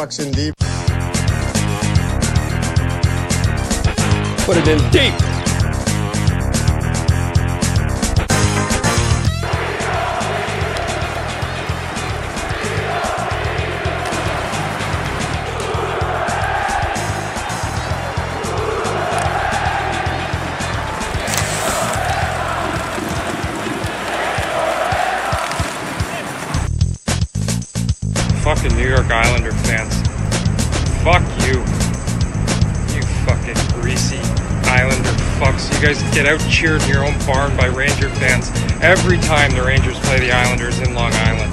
in deep. Put it in deep. Guys get out cheered in your own barn by Ranger fans every time the Rangers play the Islanders in Long Island.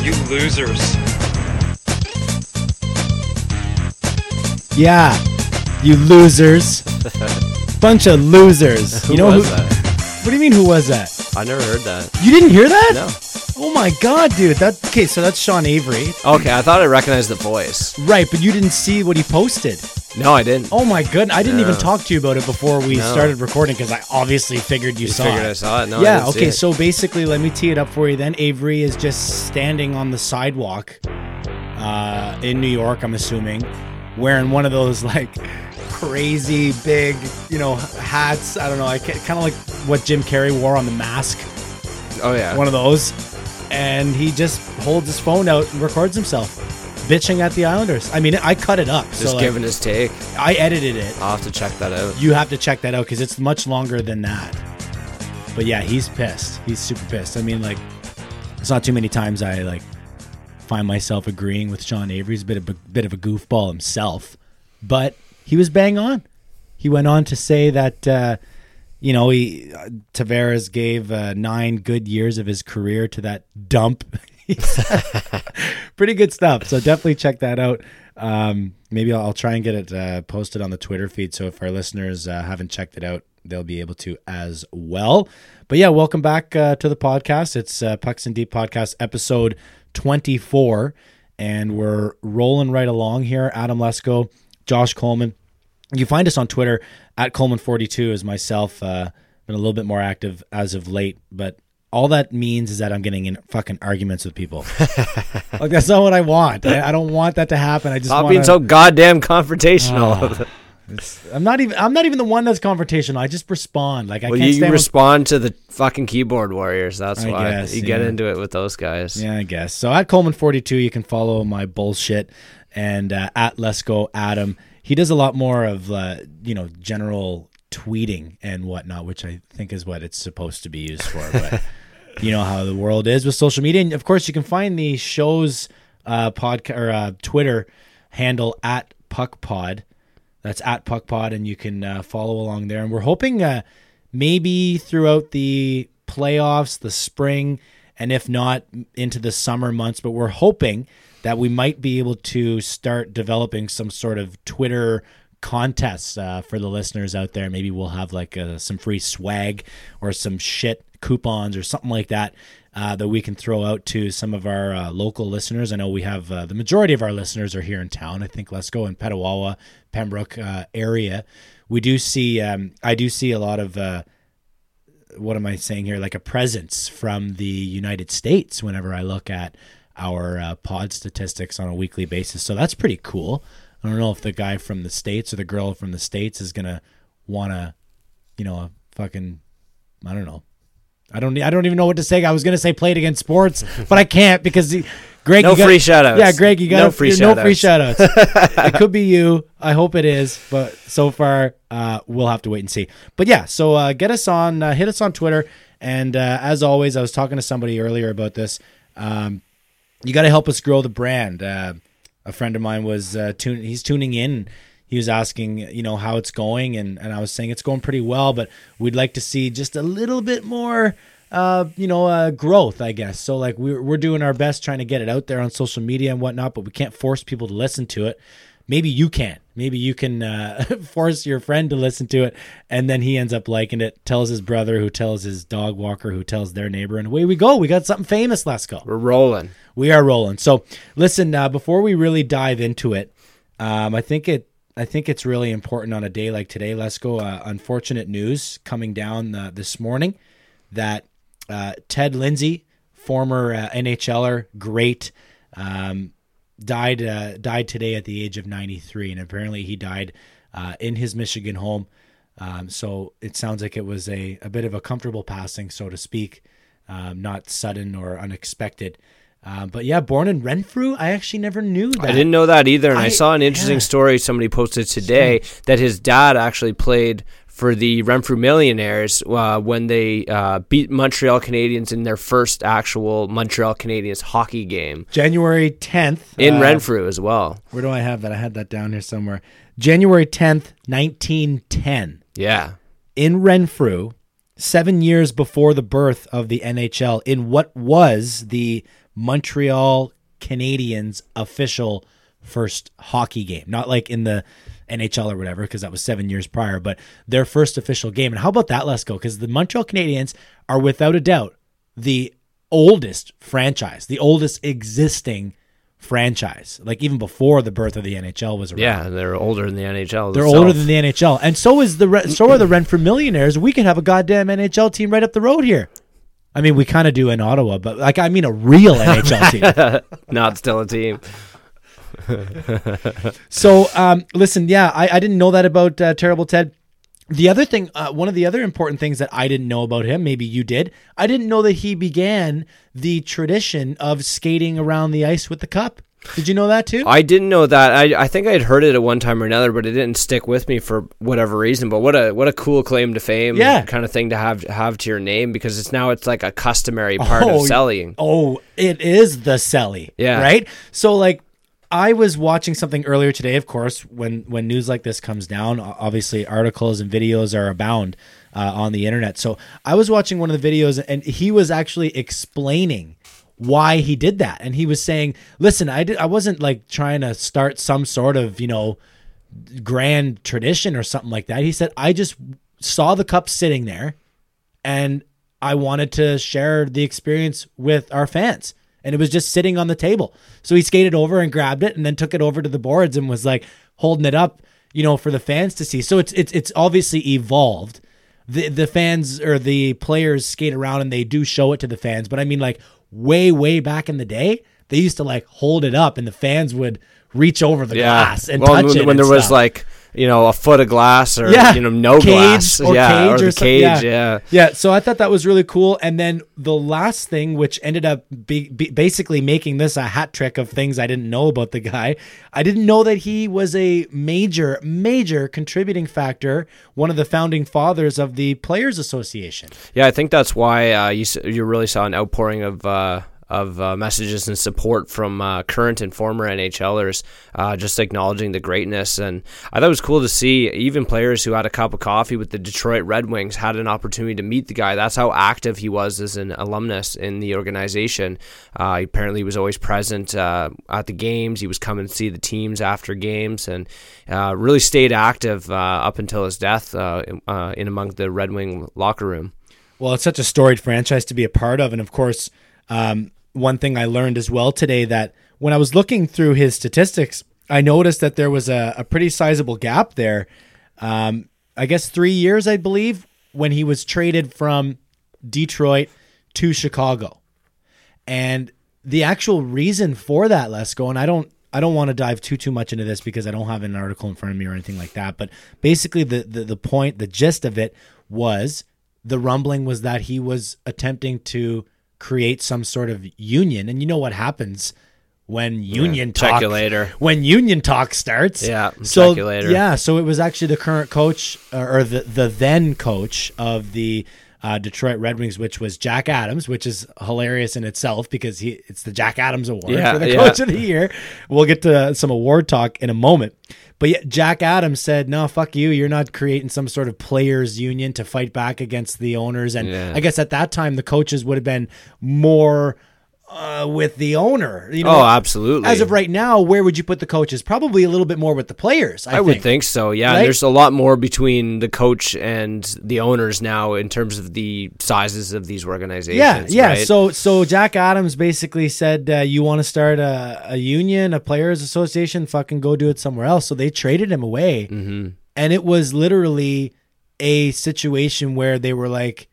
You losers. Yeah, you losers. Bunch of losers. Who you know was who? that? What do you mean? Who was that? I never heard that. You didn't hear that? No. Oh my god, dude. That okay? So that's Sean Avery, Okay, I thought I recognized the voice. right? But you didn't see what he posted. No, I didn't. Oh my goodness! I didn't even talk to you about it before we No. started recording because I obviously figured you, you saw figured it. I saw it? No, I yeah. didn't see Okay. it. So basically, let me tee it up for you. Then Avery is just standing on the sidewalk uh, in New York. I'm assuming, wearing one of those like crazy big, you know, hats. I don't know. I kind of like what Jim Carrey wore on The Mask. Oh yeah. One of those, and he just holds his phone out and records himself. Bitching at the Islanders. I mean, I cut it up. Just so like, giving his take. I edited it. I'll have to check that out. You have to check that out because it's much longer than that. But yeah, he's pissed. He's super pissed. I mean, like, it's not too many times I like find myself agreeing with Sean Avery. He's a bit of a bit of a goofball himself, but he was bang on. He went on to say that uh, you know he uh, Tavares gave uh, nine good years of his career to that dump. Pretty good stuff. So definitely check that out. Um, maybe I'll, I'll try and get it uh, posted on the Twitter feed. So if our listeners uh, haven't checked it out, they'll be able to as well. But yeah, welcome back uh, to the podcast. It's uh, Pucks and Deep podcast episode 24, and we're rolling right along here. Adam Lesko, Josh Coleman. You find us on Twitter at Coleman42 as myself. Uh, been a little bit more active as of late, but all that means is that I'm getting in fucking arguments with people. like that's not what I want. I, I don't want that to happen. I just Stop being so goddamn confrontational. Ah. I'm not even. I'm not even the one that's confrontational. I just respond. Like I well, can't you respond to the fucking keyboard warriors. That's I why guess, you get into it with those guys. Yeah, I guess. So at Coleman42, you can follow my bullshit, and uh, at Let's Go Adam. He does a lot more of uh, you know general tweeting and whatnot, which I think is what it's supposed to be used for. But you know how the world is with social media, and of course you can find the show's uh, podcast or uh, Twitter handle at PuckPod. That's at PuckPod, and you can uh, follow along there. And we're hoping uh, maybe throughout the playoffs, the spring, and if not into the summer months, but we're hoping that we might be able to start developing some sort of Twitter contests uh, for the listeners out there. Maybe we'll have like uh, some free swag or some shit coupons or something like that uh, that we can throw out to some of our uh, local listeners. I know we have uh, the majority of our listeners are here in town. I think Let's Go in Petawawa, Pembroke uh, area. We do see, um, I do see a lot of, uh, what am I saying here? Like a presence from the United States whenever I look at our uh, pod statistics on a weekly basis. So that's pretty cool. I don't know if the guy from the States or the girl from the States is going to want to, you know, fucking, I don't know. I don't. I don't even know what to say. I was gonna say played against sports, but I can't because he, Greg. No got- free shout-outs. Yeah, Greg, you got No free no free shout-outs. shoutouts. it could be you. I hope it is, but so far uh, we'll have to wait and see. But yeah, so uh, get us on, uh, hit us on Twitter, and uh, as always, I was talking to somebody earlier about this. Um, you got to help us grow the brand. Uh, a friend of mine was uh, tune. He's tuning in. He was asking, you know, how it's going, and and I was saying it's going pretty well, but we'd like to see just a little bit more, uh, you know, uh, growth, I guess. So like we're we're doing our best trying to get it out there on social media and whatnot, but we can't force people to listen to it. Maybe you can. Maybe you can uh, force your friend to listen to it, and then he ends up liking it. Tells his brother, who tells his dog walker, who tells their neighbor, and away we go. We got something famous. Let's go. We're rolling. We are rolling. So listen, uh, before we really dive into it, um, I think it. I think it's really important on a day like today. Let's go. Uh, unfortunate news coming down uh, this morning that uh, Ted Lindsay, former uh, NHLer, great, um, died uh, died today at the age of 93, and apparently he died uh, in his Michigan home. Um, so it sounds like it was a, a bit of a comfortable passing, so to speak, um, not sudden or unexpected. Um, but yeah, born in Renfrew, I actually never knew that. I didn't know that either, and I, I- saw an interesting yeah. story somebody posted today that his dad actually played for the Renfrew Millionaires uh, when they uh, beat Montreal Canadiens in their first actual Montreal Canadiens hockey game January 10th in uh, Renfrew as well. Where do I have that? I had that down here somewhere. January 10th, 1910. Yeah, in Renfrew, seven years before the birth of the NHL, in what was the Montreal Canadiens official first hockey game. Not like in the NHL or whatever, because that was seven years prior, but their first official game. And how about that? Let's go. Because the Montreal Canadiens are without a doubt the oldest franchise, the oldest existing franchise. Like even before the birth of the NHL was around. yeah, they're older than the NHL. They're itself. older than the NHL, and so is the so are the Renfrew Millionaires. We could have a goddamn NHL team right up the road here. I mean, we kind of do in Ottawa, but like I mean, a real NHL team. not still a team. So, um, listen, yeah, I, I didn't know that about uh, Terrible Ted. The other thing, uh, one of the other important things that I didn't know about him, maybe you did, I didn't know that he began the tradition of skating around the ice with the cup. Did you know that too? I didn't know that. I, I think I'd heard it at one time or another, but it didn't stick with me for whatever reason. But what a what a cool claim to fame, Yeah. kind of thing to have have to your name because it's now it's like a customary part of selling. Oh, it is the Selly. Yeah. Right? So like I was watching something earlier today, of course, when when news like this comes down, obviously articles and videos are abound uh, on the internet. So I was watching one of the videos and he was actually explaining why he did that. And he was saying, "Listen, I did I wasn't like trying to start some sort of, you know, grand tradition or something like that. He said, I just saw the cup sitting there and I wanted to share the experience with our fans. And it was just sitting on the table. So he skated over and grabbed it and then took it over to the boards and was like holding it up, you know, for the fans to see. So it's it's it's obviously evolved. The the fans or the players skate around and they do show it to the fans, but I mean like way way back in the day, they used to like hold it up and the fans would reach over the glass and well, touch when, it when there was like you know a foot of glass or yeah, you know no cage glass, or yeah, cage or the cage, yeah. yeah. yeah. So I thought that was really cool. And then the last thing, which ended up be, be basically making this a hat trick of things I didn't know about the guy, I didn't know that he was a major, major contributing factor, one of the founding fathers of the Players Association. Yeah, I think that's why uh, you you really saw an outpouring of uh, of uh, messages and support from uh, current and former NHLers, uh, just acknowledging the greatness. And I thought it was cool to see even players who had a cup of coffee with the Detroit Red Wings had an opportunity to meet the guy. That's how active he was as an alumnus in the organization. Uh, he apparently was always present uh, at the games. He was coming to see the teams after games, and uh, really stayed active up until his death in, in among the Red Wing locker room. Well, it's such a storied franchise to be a part of. And of course, um, one thing I learned as well today that when I was looking through his statistics, I noticed that there was a, a pretty sizable gap there. Um, I guess three years, I believe, when he was traded from Detroit to Chicago. And the actual reason for that, Lesko, and I don't I don't want to dive too too much into this because I don't have an article in front of me or anything like that. But basically the the, the point, the gist of it was the rumbling was that he was attempting to create some sort of union. And you know what happens when union check talk later. when union talk starts. Yeah, So check you later. yeah, so it was actually the current coach uh, or the the then coach of the uh, Detroit Red Wings, which was Jack Adams, which is hilarious in itself because he it's the Jack Adams Award Yeah, for the yeah. coach of the year. We'll get to some award talk in a moment. But yeah, Jack Adams said, "No, fuck you. You're not creating some sort of players union to fight back against the owners." And Yeah. I guess at that time the coaches would have been more uh, with the owner. You know, Oh, absolutely. as of right now, where would you put the coaches? Probably a little bit more with the players. I, I would think so. Yeah, Right? there's a lot more between the coach and the owners now in terms of the sizes of these organizations. Yeah, yeah. right? So, so Jack Adams basically said, uh, "You want to start a, a union, a players' association? Fucking go do it somewhere else." So they traded him away, Mm-hmm. and it was literally a situation where they were like,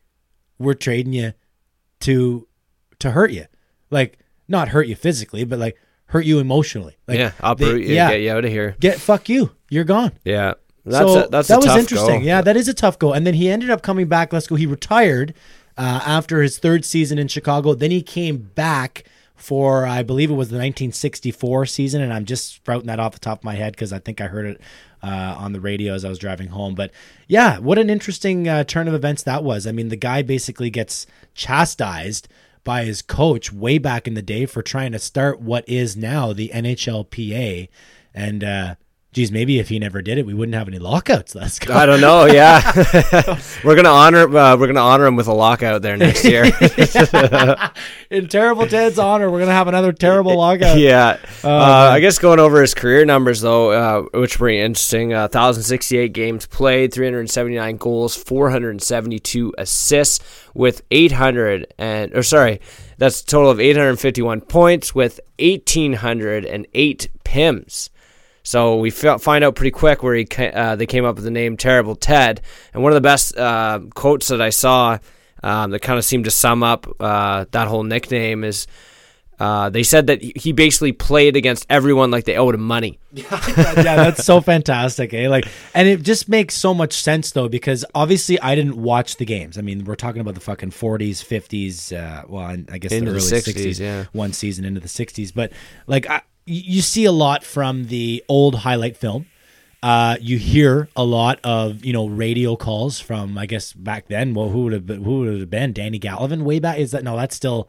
"We're trading you to to hurt you, like not hurt you physically, but like hurt you emotionally. Like, yeah, uproot you, yeah. get you out of here. Get fuck you. You're gone. Yeah, that's so a, that's that was interesting. Go. Yeah, that is a tough go. And then he ended up coming back. Let's go. He retired uh, after his third season in Chicago. Then he came back for I believe it was the 1964 season, and I'm just sprouting that off the top of my head because I think I heard it uh, on the radio as I was driving home. But yeah, what an interesting uh, turn of events that was. I mean, the guy basically gets chastised by his coach way back in the day for trying to start what is now the NHLPA, and uh, geez, maybe if he never did it, we wouldn't have any lockouts. Let's go. I don't know. Yeah, we're gonna honor uh, we're gonna honor him with a lockout there next year. In terrible Ted's honor, we're gonna have another terrible lockout. yeah, uh, man. I guess going over his career numbers though, uh, which were interesting. Uh, 1,068 games played, 379 goals, 472 assists, with 800 and or sorry, that's a total of 851 points with 1,808 pims. So we find out pretty quick where he uh, they came up with the name Terrible Ted. And one of the best uh, quotes that I saw um, that kind of seemed to sum up uh, that whole nickname is uh, they said that he basically played against everyone like they owed him money. yeah, that's so fantastic, eh? Like, and it just makes so much sense though, because obviously I didn't watch the games. I mean, we're talking about the fucking forties, fifties, uh, well, I guess Into the early 60s, sixties, yeah. one season into the sixties. But like, I, you see a lot from the old highlight film. Uh, you hear a lot of you know radio calls from I guess back then. Well, who would have been, who would have been Danny Gallivan way back? Is that no? That's still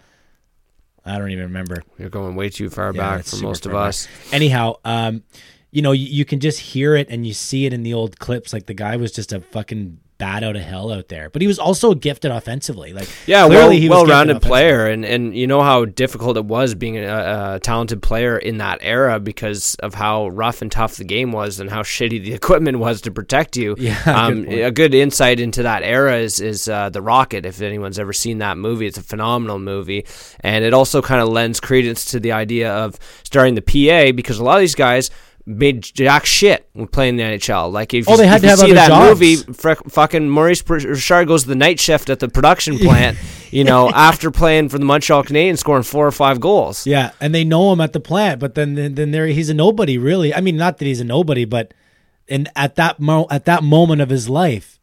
I don't even remember. You're going way too far Yeah, back for most of far back. us. Anyhow, um, you know, you, you can just hear it and you see it in the old clips. Like the guy was just a fucking bat out of hell out there, but he was also gifted offensively. Like Yeah, clearly well, was well-rounded player, and and you know how difficult it was being a, a talented player in that era because of how rough and tough the game was, and how shitty the equipment was to protect you. Yeah, um, good a good insight into that era is is uh, the Rocket. If anyone's ever seen that movie, it's a phenomenal movie, and it also kind of lends credence to the idea of starting the PA because a lot of these guys. Made jack shit when playing the NHL. Like if Oh, you, they had to have see that jobs. movie, fucking Maurice Richard goes to the night shift at the production plant, you know, after playing for the Montreal Canadiens, scoring four or five goals. Yeah, and they know him at the plant, but then then, then there he's a nobody really. I mean, not that he's a nobody, but and at that mo- at that moment of his life,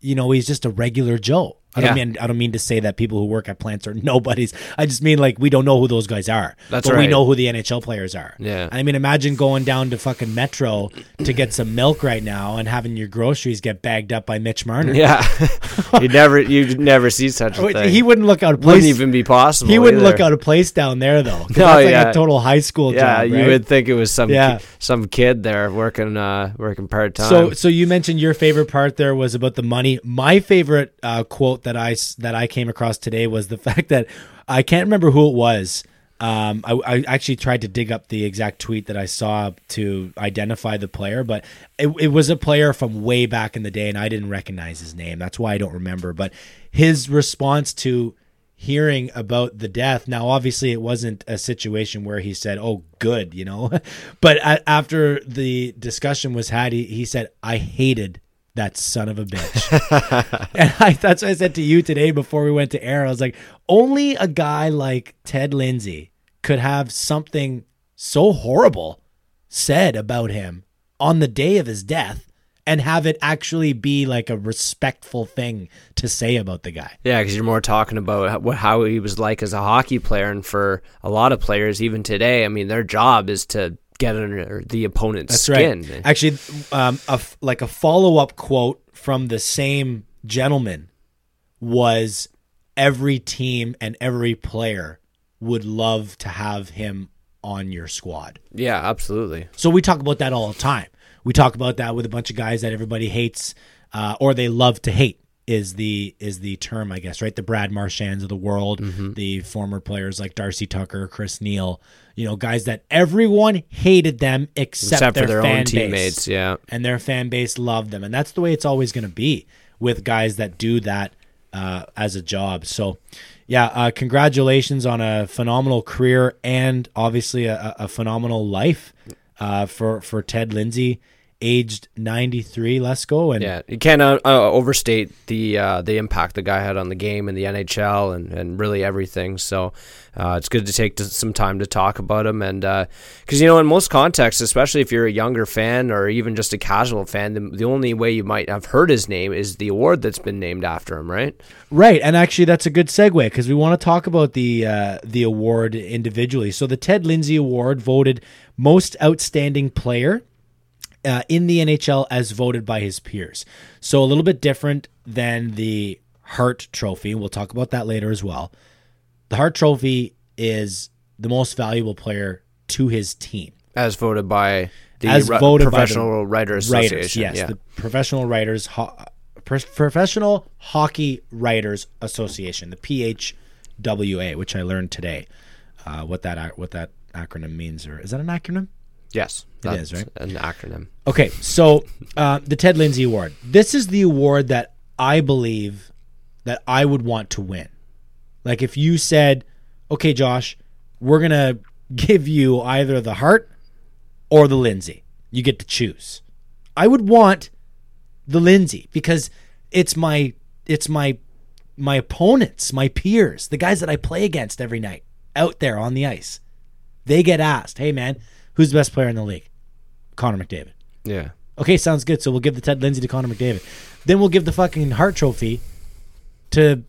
you know, he's just a regular Joe. I don't mean I don't mean to say that people who work at plants are nobodies. I just mean like we don't know who those guys are. That's but we know who the NHL players are. Yeah. I mean, imagine going down to fucking Metro to get some milk right now and having your groceries get bagged up by Mitch Marner. Yeah, you never, you never see such a thing. He wouldn't look out of wouldn't place. even be possible. he wouldn't look out of place down there though. No, that's like yeah. a total high school Yeah, job. you would think it was some Yeah. ki- some kid there working uh, working part time. So, so you mentioned your favorite part there was about the money. My favorite uh, quote that I that I came across today was the fact that I can't remember who it was. Um, I, I actually tried to dig up the exact tweet that I saw to identify the player, but it, it was a player from way back in the day, and I didn't recognize his name. That's why I don't remember. But his response to hearing about the death. Now, obviously, it wasn't a situation where he said, "Oh, good," you know. but a- after the discussion was had, he, he said, "I hated that son of a bitch." and I, that's what I said to you today before we went to air. I was like, only a guy like Ted Lindsay could have something so horrible said about him on the day of his death. And have it actually be like a respectful thing to say about the guy. Yeah, because you're more talking about how- how he was like as a hockey player, and for a lot of players, even today, I mean, their job is to get under the opponent's That's skin. right. Actually, um, a f like a follow up quote from the same gentleman was every team and every player would love to have him on your squad. Yeah, absolutely. So we talk about that all the time. We talk about that with a bunch of guys that everybody hates uh, or they love to hate is the is the term I guess right the Brad Marchands of the world the former players like Darcy Tucker Chris Neil you know guys that everyone hated them except, Except their, for their fan own base. teammates. Yeah. and their fan base loved them and that's the way it's always going to be with guys that do that uh, as a job so yeah uh, congratulations on a phenomenal career and obviously a, a a phenomenal life uh, for for Ted Lindsay aged 93. Let's go. And Yeah, you can't uh, uh, overstate the uh, the impact the guy had on the game and the NHL and, and really everything. So uh, it's good to take some time to talk about him, and because you know, in most contexts, especially if you're a younger fan or even just a casual fan, the, the only way you might have heard his name is the award that's been named after him, right? Right, and actually that's a good segue because we want to talk about the uh, the award individually. So the Ted Lindsay Award voted most outstanding player uh, in the NHL as voted by his peers. So a little bit different than the Hart Trophy. We'll talk about that later as well. The Hart Trophy is the most valuable player to his team. As voted by the As Ru- voted Professional Writers Association. Yes, yeah. the Professional Writers Ho- Pro- Professional Hockey Writers Association, the PHWA, which I learned today. Uh, what that what that acronym means, or is that an acronym? yes, It is, that's right? An acronym. Okay, so uh, the Ted Lindsay Award. This is the award that I believe that I would want to win. Like if you said, "Okay, Josh, we're gonna give you either the Hart or the Lindsay. You get to choose." I would want the Lindsay because it's my it's my my opponents, my peers, the guys that I play against every night out there on the ice. They get asked, "Hey, man, who's the best player in the league?" Connor McDavid. Yeah. Okay, sounds good. So we'll give the Ted Lindsay to Connor McDavid. Then we'll give the fucking Hart Trophy to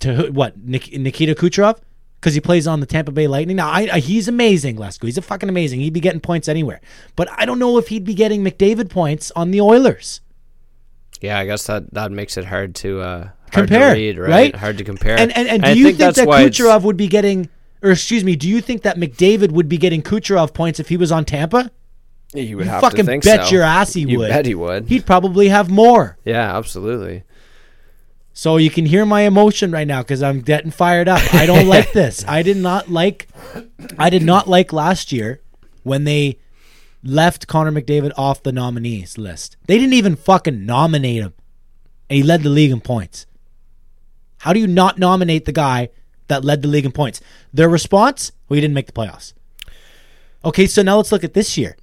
to who- what Nik- Nikita Kucherov because he plays on the Tampa Bay Lightning. Now I, I, he's amazing, Lesko. He's a fucking amazing. He'd be getting points anywhere, but I don't know if he'd be getting McDavid points on the Oilers. Yeah, I guess that, that makes it hard to uh, hard Compare, to read, right? right? Hard to compare. And and, and do I you think, that's that Kucherov would be getting, or excuse me, do you think that McDavid would be getting Kucherov points if he was on Tampa? You would You have fucking to think bet so. your ass he You would. bet he would. He'd probably have more. yeah, absolutely. So you can hear my emotion right now because I'm getting fired up. I don't like this. I did not like. I did not like last year when they left Connor McDavid off the nominees list. They didn't even fucking nominate him, and he led the league in points. How do you not nominate the guy that led the league in points? Their response: We didn't make the playoffs. Okay, so now let's look at this year.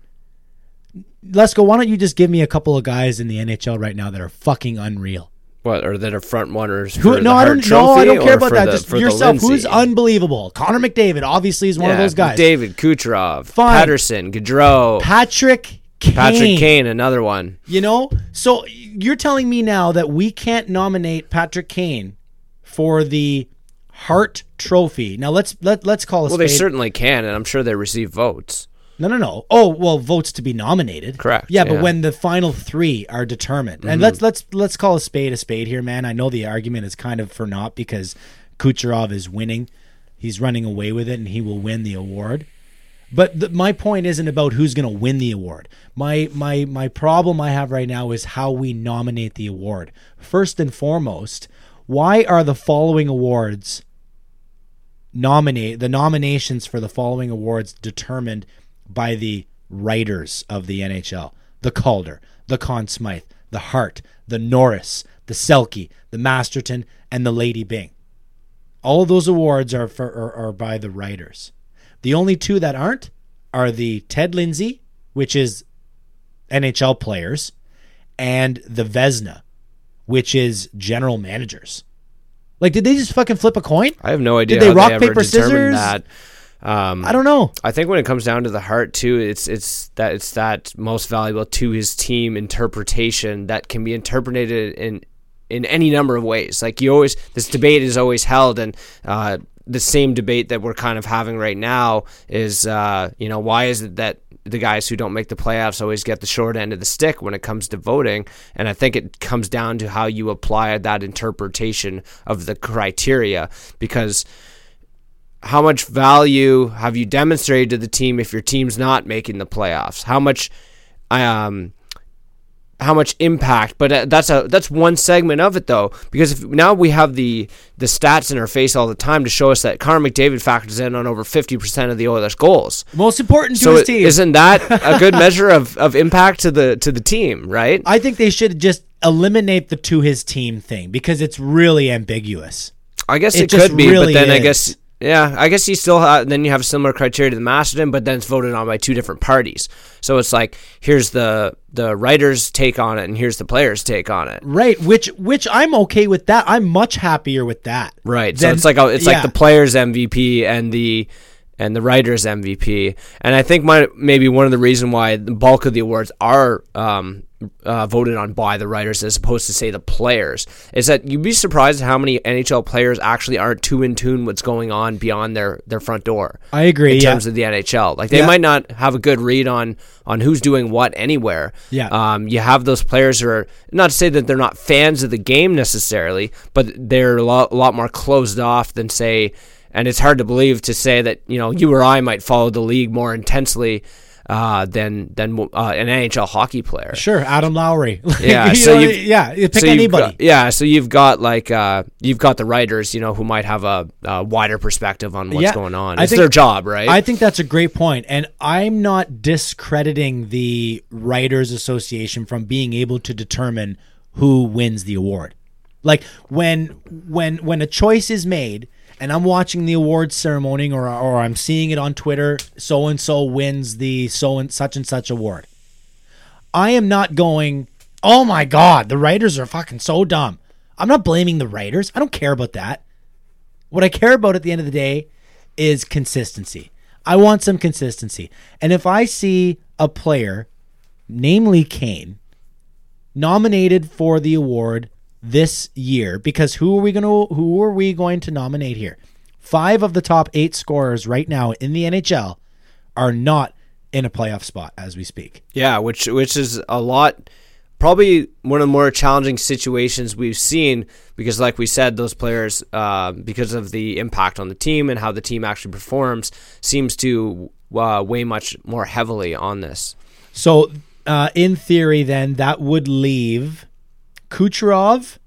Let's. Why don't you just give me a couple of guys in the NHL right now that are fucking unreal? What or that are front runners? Who, no, I don't. No, I don't care about that. the- Just yourself. Who's unbelievable? Connor McDavid obviously is one of those guys. David Kucherov, Fine. Pettersson, Gaudreau, Patrick Kane. Patrick Kane, another one. You know, so you're telling me now that we can't nominate Patrick Kane for the Hart Trophy. Now let's let let's call a Well, they certainly can, and I'm sure they receive votes. No, no, no. Oh, well, votes to be nominated. Correct, Yeah, but yeah. Mm-hmm. when the final three are determined, and let's let's let's call a spade a spade here, man. I know the argument is kind of for naught because Kucherov is winning. He's running away with it, and he will win the award. But the, my point isn't about who's going to win the award. My my my problem I have right now is how we nominate the award. First and foremost, why are the following awards nominate the nominations for the following awards determined by the writers of the NHL? The Calder, the Conn Smythe, the Hart, the Norris, the Selke, the Masterton, and the Lady Byng. All of those awards are for are, are by the writers. The only two that aren't are the Ted Lindsay, which is NHL players, and the Vezina, which is general managers. Like, did they just fucking flip a coin? I have no idea Did they how rock, they paper, scissors? that. Um, I don't know. I think when it comes down to the Hart too, it's it's that it's that most valuable to his team interpretation that can be interpreted in in any number of ways. Like you always, this debate is always held, and uh, the same debate that we're kind of having right now is, uh, you know, why is it that the guys who don't make the playoffs always get the short end of the stick when it comes to voting? And I think it comes down to how you apply that interpretation of the criteria, because how much value have you demonstrated to the team if your team's not making the playoffs? How much, um, how much impact? But uh, that's a that's one segment of it though, because if now we have the the stats in our face all the time to show us that Connor McDavid factors in on over fifty percent of the Oilers' goals. Most important to So his team. isn't that a good measure of, of impact to the to the team, right? I think they should just eliminate the to his team thing because it's really ambiguous. I guess It it, could be, really but then I guess Yeah, I guess you still have, then you have similar criteria to the Macedon, but then it's voted on by two different parties. So it's like here's the the writers' take on it, and here's the players' take on it. Right, which which I'm okay with that. I'm much happier with that. Right. So it's like a, it's yeah. like the players MVP and the and the writers MVP. And I think my maybe one of the reason why the bulk of the awards are um, uh, voted on by the writers as opposed to say the players is that you'd be surprised how many NHL players actually aren't too in tune what's going on beyond their their front door. I agree. In yeah. terms of the NHL, like they Yeah. might not have a good read on on who's doing what anywhere. Yeah. Um, you have those players who are not to say that they're not fans of the game necessarily, but they're a lot, a lot more closed off than say. And it's hard to believe to say that you know you or I might follow the league more intensely uh, than than uh, an NHL hockey player. Sure, Adam Lowry. Like, Yeah, so know, yeah, you pick So anybody. got- yeah, so you've got like uh, you've got the writers, you know, who might have a, a wider perspective on what's Yeah, going on. It's think- their job, right? I think that's a great point, and I'm not discrediting the Writers Association from being able to determine who wins the award. Like when when when a choice is made, and I'm watching the awards ceremony, or or I'm seeing it on Twitter, so and so wins the so and such and such award. I am not going. Oh my god, the writers are fucking so dumb. I'm not blaming the writers. I don't care about that. What I care about at the end of the day is consistency. I want some consistency. And if I see a player, namely Kane, nominated for the award this year, because who are we going to who are we going to nominate here? Five of the top eight scorers right now in the NHL are not in a playoff spot as we speak. Yeah, which which is a lot probably one of the more challenging situations we've seen because like we said those players uh, because of the impact on the team and how the team actually performs seems to uh, weigh much more heavily on this So, uh, in theory, then that would leave Kucherov,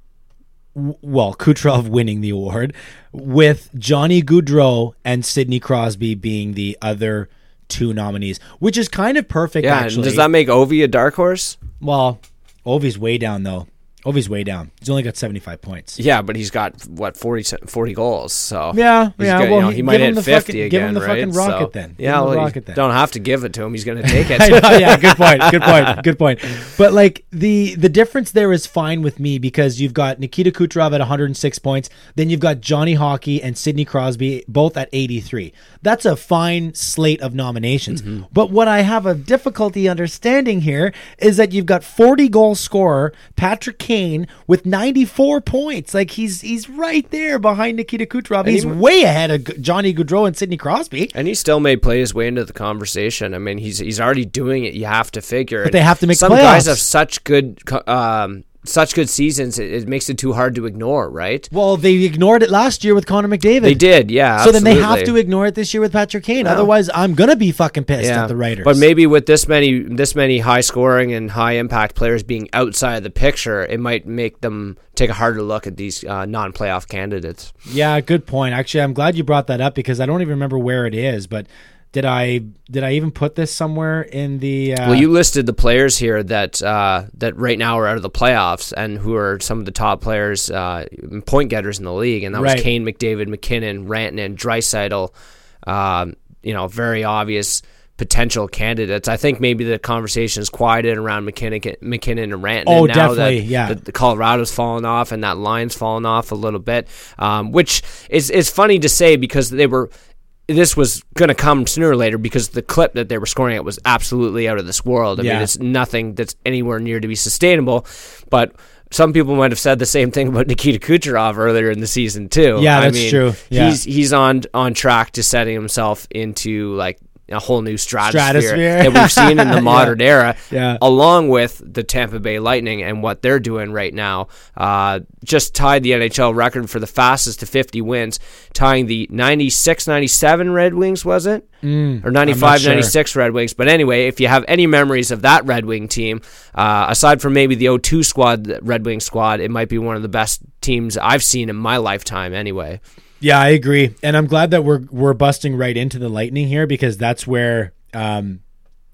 well, Kucherov winning the award, with Johnny Gaudreau and Sidney Crosby being the other two nominees, which is kind of perfect. yeah actually. does that make ovi a dark horse well, Ovi's way down though. Ovi's way down. He's only got seventy five points. yeah but he's got what 40, 40 goals so Yeah, yeah. got- you well, know, he, he might hit 50 fucking, again, give him the right? fucking rocket So- then. Give Yeah, well, rocket then. don't have to give it to him. He's going to take it. Know, yeah, good point. Good point. Good point. But like the the difference there is fine with me because you've got Nikita Kucherov at 106 points, then you've got Johnny Hockey and Sidney Crosby both at 83. That's a fine slate of nominations. Mm-hmm. But what I have a difficulty understanding here is that you've got 40 goal scorer Patrick Kane with 94 points. Like he's he's right there behind Nikita Kucherov. he He's m- way ahead of Johnny Gaudreau and Sidney Crosby. And he still may play his way into the conversation. I mean, he's he's already doing it. You have to figure. But they have to make some guys playoffs. have such good um, such good seasons. It, it makes it too hard to ignore, right? Well, they ignored it last year with Connor McDavid. They did, yeah. So then they have to ignore it this year with Patrick Kane. Otherwise, I'm gonna be fucking pissed Yeah, at the writers. but maybe with this many this many high scoring and high impact players being outside of the picture, it might make them take a harder look at these uh, non playoff candidates. yeah, good point. Actually, I'm glad you brought that up because I don't even remember where it is. But did I did I even put this somewhere in the? Uh, Well, you listed the players here that uh, that right now are out of the playoffs and who are some of the top players, uh, point getters in the league, and that Right. was Kane, McDavid, MacKinnon, Rantanen, Draisaitl. Um, you know, very obvious potential candidates. I think maybe the conversation is quieted around MacKinnon, MacKinnon and Rantanen Oh, now definitely, that yeah. the, Colorado's fallen off and that line's fallen off a little bit, um, which is is funny to say because they were this was going to come sooner or later because the clip that they were scoring at was absolutely out of this world. I Yeah. mean, it's nothing that's anywhere near to be sustainable. But some people might have said the same thing about Nikita Kucherov earlier in the season too. Yeah, I that's mean, true. Yeah. He's he's on on track to setting himself into like a whole new stratosphere, Stratosphere. that we've seen in the Yeah. modern era, Yeah. along with the Tampa Bay Lightning and what they're doing right now. Uh, just tied the NHL record for the fastest to 50 wins, tying the 96 97 Red Wings, was it? Mm, or 95 sure. 96 Red Wings. But anyway, if you have any memories of that Red Wing team, uh, aside from maybe the 02 squad, the Red Wing squad, it might be one of the best teams I've seen in my lifetime anyway. Yeah, I agree, and I'm glad that we're we're busting right into the lightning here because that's where um,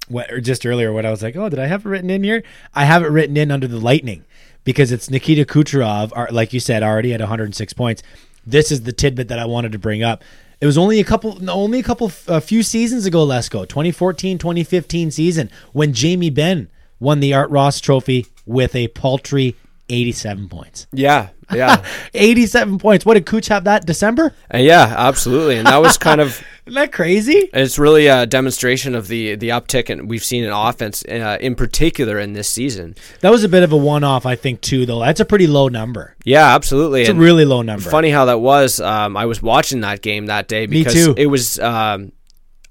what or just earlier what I was like, oh, did I have it written in here? I have it written in under the lightning because it's Nikita Kucherov, like you said, already at 106 points. This is the tidbit that I wanted to bring up. It was only a couple, only a couple, a few seasons ago. Let's go 2014, 2015 season when Jamie Benn won the Art Ross Trophy with a paltry 87 points. Yeah, yeah, 87 points. What did Cooch have that December? Uh, yeah, absolutely. And that was kind of Isn't that crazy? it's really a demonstration of the the uptick and we've seen in offense, uh, in particular in this season. That was a bit of a one off, I think, too, though. That's a pretty low number. Yeah, absolutely. It's a really low number. Funny how that was. Um, I was watching that game that day Me because too. it was. Um,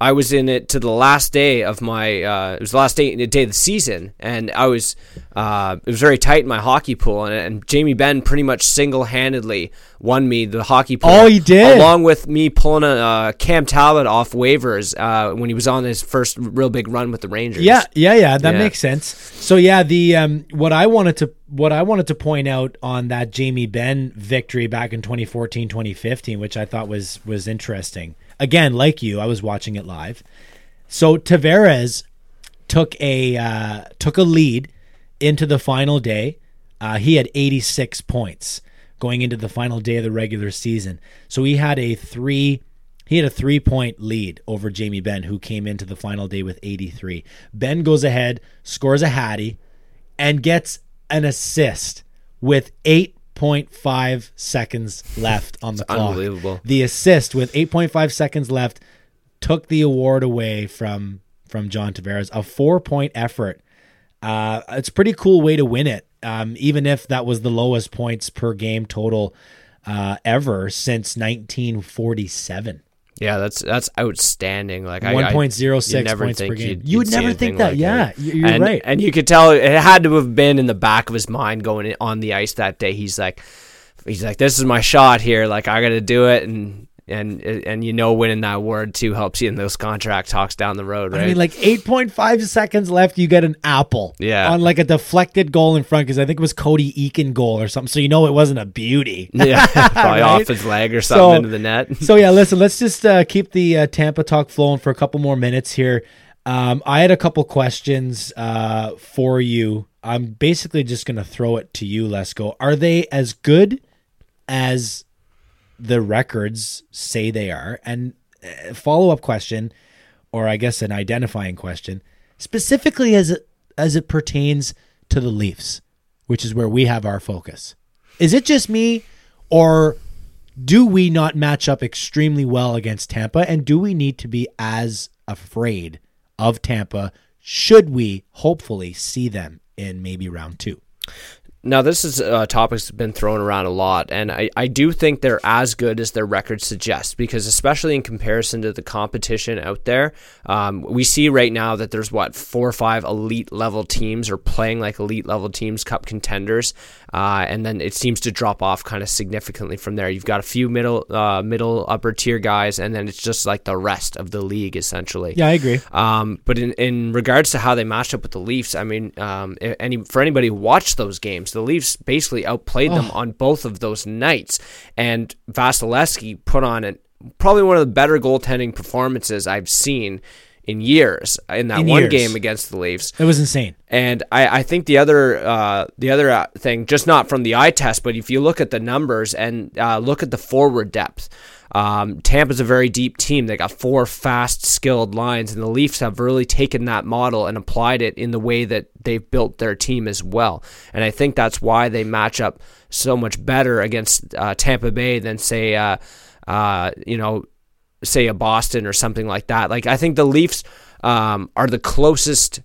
I was in it to the last day of my. Uh, it was the last day, day of the season, and I was. Uh, it was very tight in my hockey pool, and, and Jamie Benn pretty much single handedly won me the hockey pool. Oh, he did? along with me pulling a uh, Cam Talbot off waivers uh, when he was on his first real big run with the Rangers. Yeah, yeah, yeah. That Yeah. makes sense. So yeah, the um, what I wanted to what I wanted to point out on that Jamie Benn victory back in 2014, 2015, which I thought was was interesting. Again, like you, I was watching it live. So Tavares took a uh, took a lead into the final day. Uh, he had 86 points going into the final day of the regular season. So he had a three he had a three point lead over Jamie Benn, who came into the final day with 83. Benn goes ahead, scores a hattie, and gets an assist with 8.5 seconds left on the clock. unbelievable. The assist with 8.5 seconds left took the award away from from John Tavares. A four point effort. Uh, it's a pretty cool way to win it. Um, even if that was the lowest points per game total uh, ever since 1947. Yeah, that's that's outstanding. Like I- One point zero six you'd never points per game. you'd- You would never think that. like yeah, it. you're and, right. And you could tell it had to have been in the back of his mind going on the ice that day. He's like, he's like, this is my shot here. Like I got to do it, and and and you know, winning that award too helps you in those contract talks down the road, right? I mean, like 8.5 seconds left, you get an apple. Yeah. On like a deflected goal in front because I think it was Cody Eakin goal or something. So you know it wasn't a beauty. yeah, probably Right? off his leg or something So- into the net. so yeah, listen, let's just uh, keep the uh, Tampa talk flowing for a couple more minutes here. Um, I had a couple questions uh, for you. I'm basically just going to throw it to you, Lesko. Are they as good as the records say they are? And uh, follow up question, or I guess an identifying question, specifically as it as it pertains to the Leafs, which is where we have our focus. Is it just me, or do we not match up extremely well against Tampa? And do we need to be as afraid of Tampa? Should we hopefully see them in maybe round two? Now, this is a topic that's been thrown around a lot, and I, I do think they're as good as their record suggests, because especially in comparison to the competition out there, um, we see right now that there's what four or five elite level teams or playing like elite level teams, cup contenders, uh, and then it seems to drop off kind of significantly from there. You've got a few middle, uh, middle, upper tier guys, and then it's just like the rest of the league essentially. Yeah, I agree. Um, but in, in regards to how they matched up with the Leafs, I mean, um, any for anybody who watched those games, the Leafs basically outplayed them on both of those nights, and Vasilevskiy put on an, probably one of the better goaltending performances I've seen in years in that In one years. game against the Leafs. It was insane. And I, I think the other uh, the other uh, thing, just not from the eye test, but if you look at the numbers and uh, look at the forward depth, um, Tampa's a very deep team. They got four fast, skilled lines, and the Leafs have really taken that model and applied it in the way that they've built their team as well. And I think that's why they match up so much better against uh, Tampa Bay than say, uh, uh, you know, say a Boston or something like that. Like I think the Leafs um, are the closest,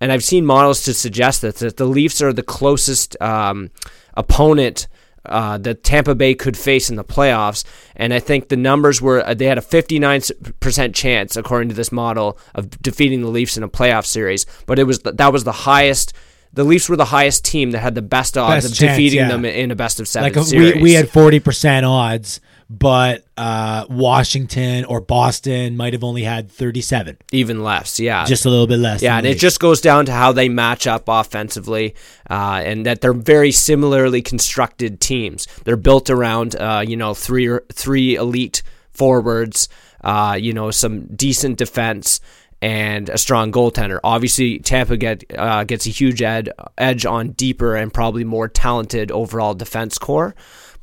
and I've seen models to suggest that that the Leafs are the closest um, opponent. Uh, that Tampa Bay could face in the playoffs, and I think the numbers were uh, they had a 59% chance, according to this model, of defeating the Leafs in a playoff series. But it was that was the highest. The Leafs were the highest team that had the best odds Best of chance, defeating yeah. them in a best of seven Like series. we, we had 40% odds, but uh, Washington or Boston might have only had 37. even less, yeah, Just a little bit less. Yeah, and it just goes down to how they match up offensively, uh, and that they're very similarly constructed teams. They're built around, uh, you know, three three elite forwards, uh, you know, some decent defense, and a strong goaltender. Obviously, Tampa get uh, gets a huge ed- edge on deeper and probably more talented overall defense core.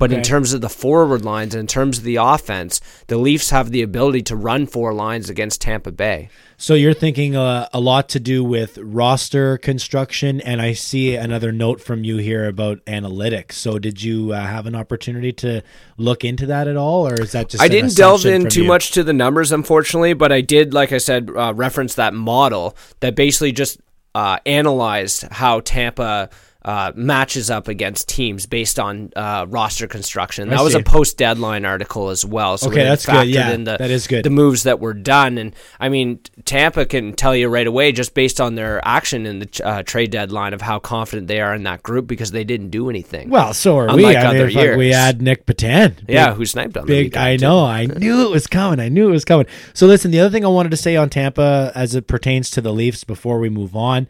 But But in terms of the forward lines, and in terms of the offense, the Leafs have the ability to run four lines against Tampa Bay. So you're thinking uh, a lot to do with roster construction, and I see another note from you here about analytics. So did you uh, have an opportunity to look into that at all, or is that just I didn't delve in too you? much to the numbers, unfortunately, but I did, like I said, uh, reference that model that basically just uh, analyzed how Tampa uh, matches up against teams based on uh, roster construction. That was a post deadline article as well. So Okay, that's good. Yeah, in the, that is good. The moves that were done, and I mean, Tampa can tell you right away just based on their action in the uh, trade deadline of how confident they are in that group because they didn't do anything. Well, so are we. I mean, we had Nick Patan. yeah, Big- who sniped on the Big, I too. know. I knew it was coming. I knew it was coming. So listen, the other thing I wanted to say on Tampa as it pertains to the Leafs before we move on,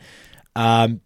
um,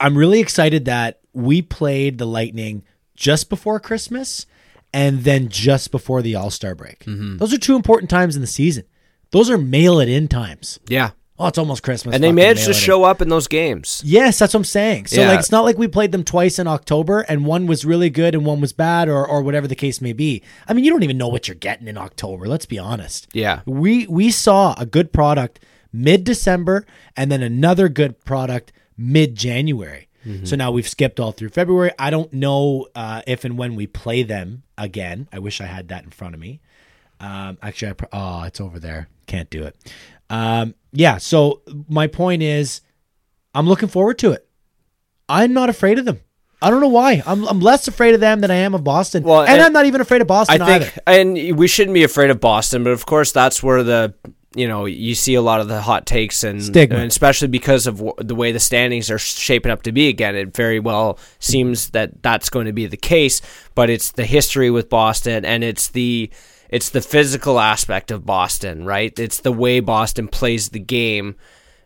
I'm really excited that we played the Lightning just before Christmas and then just before the All Star break. Mm-hmm. Those are two important times in the season. Those are mail it in times. Yeah, Oh, it's almost Christmas. and they managed to it in. show up in those games. Yes, that's what I'm saying. So Yeah. like it's not like we played them twice in October and one was really good and one was bad or or whatever the case may be. I mean, you don't even know what you're getting in October, let's be honest. Yeah. We we saw a good product mid-December and then another good product mid-January. Mm-hmm. So now we've skipped all through February. I don't know uh, if and when we play them again. I wish I had that in front of me. Um, actually, I pro- oh, it's over there. Can't do it. Um, yeah. So my point is, I'm looking forward to it. I'm not afraid of them. I don't know why. I'm I'm less afraid of them than I am of Boston. Well, and, and- I'm not even afraid of Boston I think, either. and we shouldn't be afraid of Boston, but of course that's where the you know you see a lot of the hot takes and, Stigma. and especially because of w- the way the standings are shaping up to be again. It very well seems that that's going to be the case, but it's the history with Boston and it's the it's the physical aspect of Boston, right? It's the way Boston plays the game.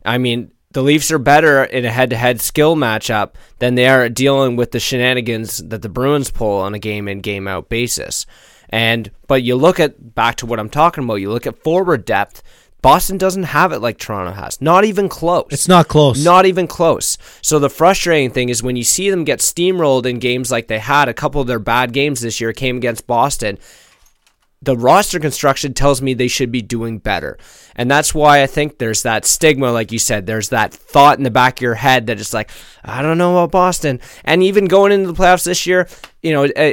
I mean, the Leafs are better in a head-to-head skill matchup than they are at dealing with the shenanigans that the Bruins pull on a game-in, game-out basis. And but you look at back to what I'm talking about. You look at forward depth. Boston doesn't have it like Toronto has. Not even close. It's not close. Not even close. So the frustrating thing is when you see them get steamrolled in games like they had. A couple of their bad games this year came against Boston the roster construction tells me they should be doing better. And that's why I think there's that stigma, like you said, there's that thought in the back of your head that it's like, I don't know about Boston. And even going into the playoffs this year, you know, uh,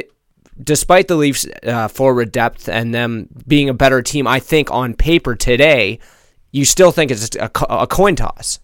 despite the Leafs' uh, forward depth and them being a better team, I think on paper today, you still think it's a, a coin toss.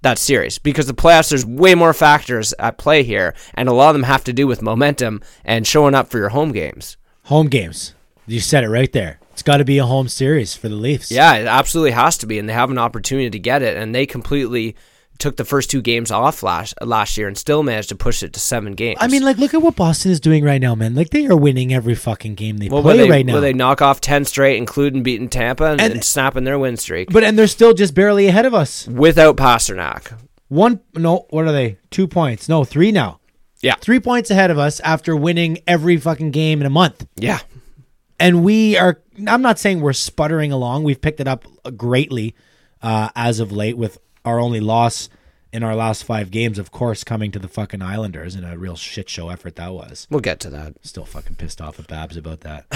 That's serious because the playoffs, there's way more factors at play here, and a lot of them have to do with momentum and showing up for your home games. Home games. You said it right there. It's got to be a home series for the Leafs. Yeah, it absolutely has to be, and they have an opportunity to get it, and they completely took the first two games off last last year and still managed to push it to seven games. I mean, like, look at what Boston is doing right now, man. Like, they are winning every fucking game they well, play they, right now. will they knock off ten straight, including beating Tampa and, And- and snapping their win streak but and they're still just barely ahead of us. without Pastrnak? One, no, what are they? Two points. No, three now. Yeah, Three points ahead of us after winning every fucking game in a month. yeah, and we are i'm not saying we're sputtering along we've picked it up greatly uh, as of late with our only loss in our last five games of course coming to the fucking islanders and a real shit show effort that was. We'll get to that. still fucking pissed off at babs about that.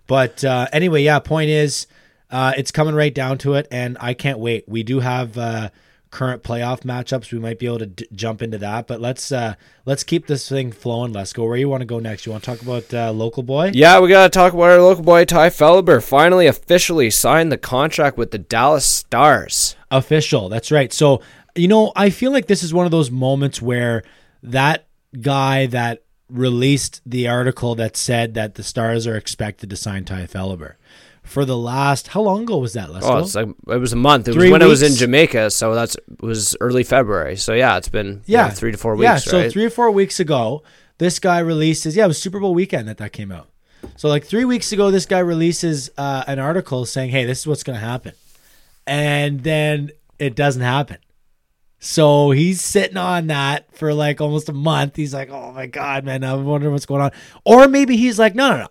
But uh, anyway yeah point is uh, it's coming right down to it and i can't wait. We do have uh, current playoff matchups we might be able to d- jump into that but let's uh, let's keep this thing flowing let's go where you want to go next you want to talk about uh, local boy Yeah, we gotta talk about our local boy Tye Felhaber. Finally, officially signed the contract with the Dallas Stars. official. That's right. So, you know, I feel like this is one of those moments where that guy that released the article that said that the Stars are expected to sign Tye Felhaber for the last how long ago was that? Let's Oh, like it was a month. It Three was when I was in? Jamaica, so that's was early February. So yeah, it's been yeah, three to four weeks. Yeah, so right? three or four weeks ago, this guy releases. Yeah, it was Super Bowl weekend that that came out. So like three weeks ago, this guy releases uh, an article saying, "Hey, this is what's going to happen," and then it doesn't happen. So he's sitting on that for like almost a month. He's like, "Oh my god, man, I'm wondering what's going on." Or maybe he's like, "No, no, no,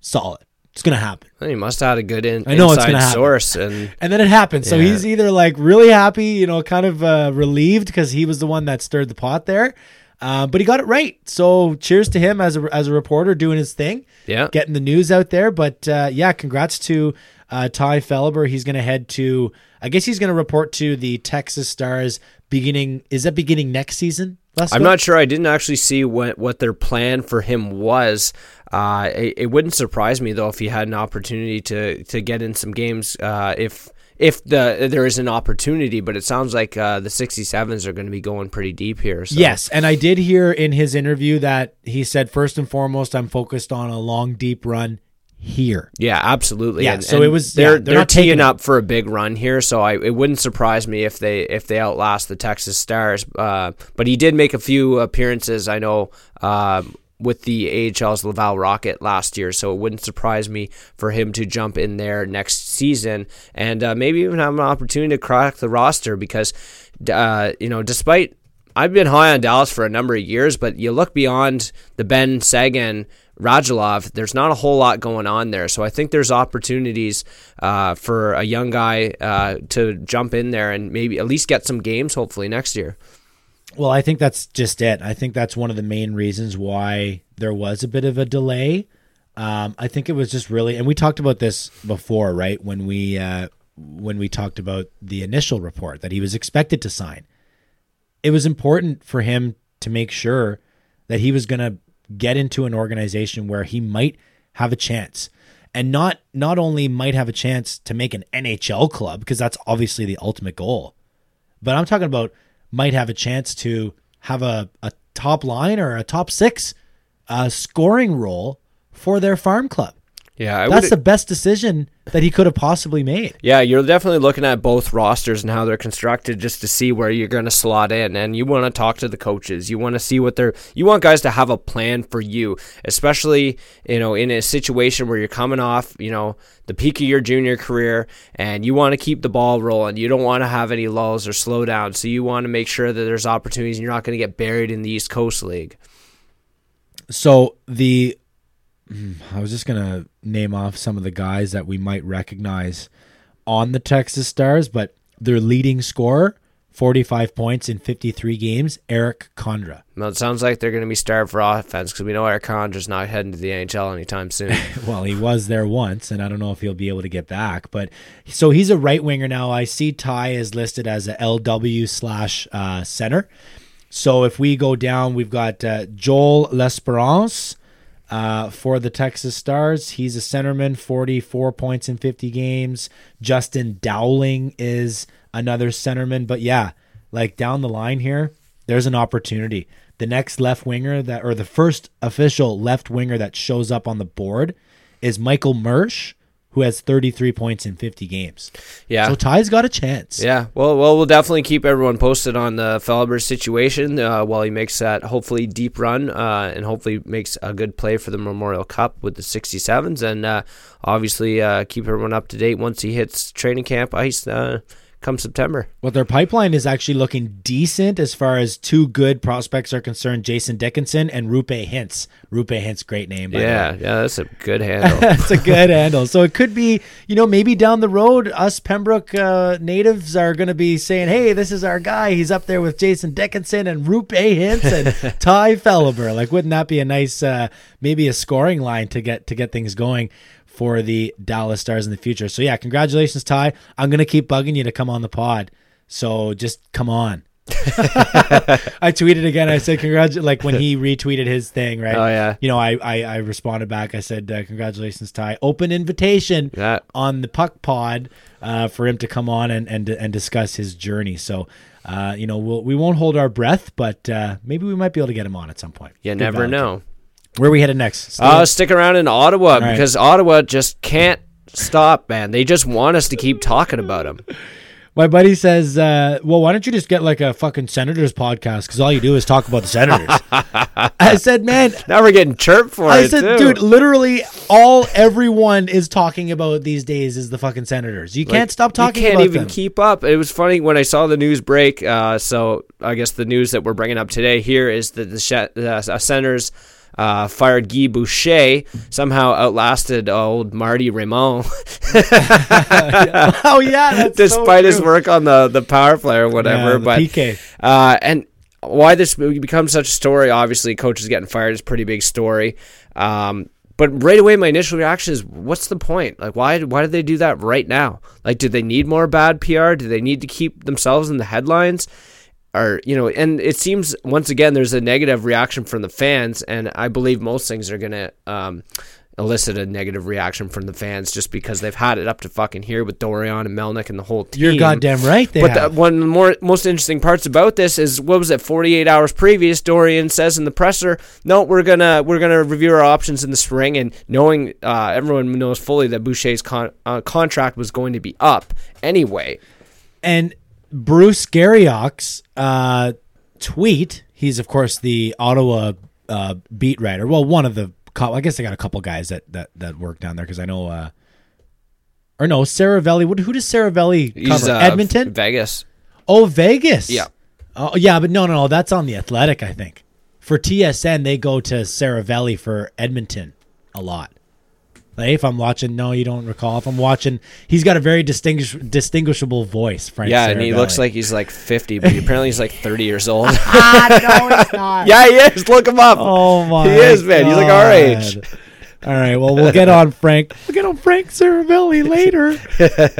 solid. It's going to happen." He must have had a good in, I know it's inside gonna happen. source, and And then it happened. So Yeah. he's either like really happy, you know, kind of uh, relieved because he was the one that stirred the pot there. Uh, but he got it right. So cheers to him as a as a reporter doing his thing, Yeah. getting the news out there. But uh, yeah, congrats to uh, Tye Felhaber. He's going to head to. I guess he's going to report to the Texas Stars beginning. Is that beginning next season? I'm not sure. I didn't actually see what, what their plan for him was. Uh, it, it wouldn't surprise me though if he had an opportunity to to get in some games. Uh, if if the there is an opportunity, but it sounds like uh, the 67s are going to be going pretty deep here. So. Yes, and I did hear in his interview that he said first and foremost, I'm focused on a long, deep run here. Yeah, absolutely. Yeah, And- so and it was- they're yeah, they're they're, taking teeing up for a big run here. So I it wouldn't surprise me if they if they outlast the Texas Stars. Uh, but he did make a few appearances. I know. Um, with the AHL's Laval Rocket last year, so it wouldn't surprise me for him to jump in there next season and uh, maybe even have an opportunity to crack the roster because, uh, you know, despite I've been high on Dallas for a number of years, but you look beyond the Benn Seguin Radulov, there's not a whole lot going on there. So I think there's opportunities uh, for a young guy uh, to jump in there and maybe at least get some games, hopefully next year. Well, I think that's just it. I think that's one of the main reasons why there was a bit of a delay. Um, I think it was just really, and we talked about this before, right? When we uh, when we talked about the initial report that he was expected to sign, it was important for him to make sure that he was going to get into an organization where he might have a chance, and not not only might have a chance to make an NHL club because that's obviously the ultimate goal, but I'm talking about might have a chance to have a, a top line or a top six uh, scoring role for their farm club. Yeah, I That's the best decision that he could have possibly made. yeah, you're definitely looking at both rosters and how they're constructed just to see where you're going to slot in. And you want to talk to the coaches. You want to see what they're. You want guys to have a plan for you, especially you know in a situation where you're coming off you know the peak of your junior career and you want to keep the ball rolling. You don't want to have any lulls or slowdowns. So you want to make sure that there's opportunities and you're not going to get buried in the East Coast League. So the I was just gonna name off some of the guys that we might recognize on the Texas Stars, but their leading scorer, 45 points in 53 games, Erik Condra. Well, it sounds like they're going to be starved for offense because we know Erik Condra's not heading to the NHL anytime soon. well, he was there once, and I don't know if he'll be able to get back. But so he's a right winger now. I see Tye is listed as a LW slash uh, center. So if we go down, we've got uh, Joel L'Esperance uh, for the Texas Stars. He's a centerman, 44 points in 50 games. Justin Dowling is another centerman. But yeah, like down the line here, there's an opportunity. The next left winger that, or the first official left winger that shows up on the board is Michael Mersch, who has 33 points in 50 games. Yeah. So Tye's got a chance. Yeah, well, well, we'll definitely keep everyone posted on the Felhaber situation uh, while he makes that hopefully deep run uh, and hopefully makes a good play for the Memorial Cup with the 67s, and uh, obviously uh, keep everyone up to date once he hits training camp ice uh, come September. Well, their pipeline is actually looking decent as far as two good prospects are concerned: Jason Dickinson and Roope Hintz. Roope Hintz, great name. By Yeah, way. yeah, that's a good handle. That's a good handle. So it could be, you know, maybe down the road, us Pembroke uh, natives are going to be saying, "Hey, this is our guy. He's up there with Jason Dickinson and Roope Hintz and Tye Felhaber." Like, wouldn't that be a nice, uh, maybe a scoring line to get to get things going for the Dallas Stars in the future? So yeah, congratulations, Tye. I'm going to keep bugging you to come on the pod. So just come on. I tweeted again. I said, "Congratulations!" Like when he retweeted his thing, right? Oh, yeah. You know, I I, I responded back. I said, uh, "Congratulations, Tye! Open invitation Yeah. on the Puck Pod uh, for him to come on and and and discuss his journey." So, uh, you know, we'll, we won't hold our breath, but uh, maybe we might be able to get him on at some point. You Good never know. Where are we headed next? Stay- Uh, stick around in Ottawa right. because Ottawa just can't stop, man. They just want us to keep talking about them. My buddy says, uh, "Well, why don't you just get like a fucking Senators podcast? Because all you do is talk about the Senators." I said, "Man, Now we're getting chirped for I it I said, too. dude, literally all everyone is talking about these days is the fucking Senators. You can't stop talking You can't about even them. keep up. It was funny when I saw the news break. Uh, so I guess the news that we're bringing up today here is that the, Sh- the uh, Senators uh, fired Guy Boucher, somehow outlasted old Marty Raymond, oh yeah, that's so despite his work on the, the power play or whatever. Yeah, but PK. Uh, and why this becomes such a story. Obviously, coaches getting fired is a pretty big story. Um, but right away, my initial reaction is, what's the point? Like, why why did they do that right now? Like, do they need more bad PR? Do they need to keep themselves in the headlines? Or you know, and it seems once again there's a negative reaction from the fans, and I believe most things are gonna um, elicit a negative reaction from the fans just because they've had it up to fucking here with Dorion and Melnyk and the whole team. You're goddamn right. But the, one of the more most interesting parts about this is what was it? Forty eight hours previous, Dorion says in the presser, "No, we're gonna we're gonna review our options in the spring." And knowing uh, everyone knows fully that Boucher's con- uh, contract was going to be up anyway. and Bruce Garrioch's uh, tweet. He's of course the Ottawa uh, beat writer. Well, one of the. I guess I got a couple guys that that that work down there because I know. Uh, or no, Seravalli. What? Who does Seravalli He's cover? uh, Edmonton. Vegas. Oh, Vegas. Yeah. Oh, yeah, but no, no, no. That's on the Athletic. I think for TSN they go to Seravalli for Edmonton a lot. Like if I'm watching, no, you don't recall. If I'm watching, he's got a very distinguish, distinguishable voice. Frank. Yeah, and he looks like he's like fifty, but apparently he's like thirty years old. ah, no, he's not. yeah, he is. Look him up. Oh my! He is, man. He's like our age. All right. Well, we'll get on Frank. We'll get on Frank Seravalli later.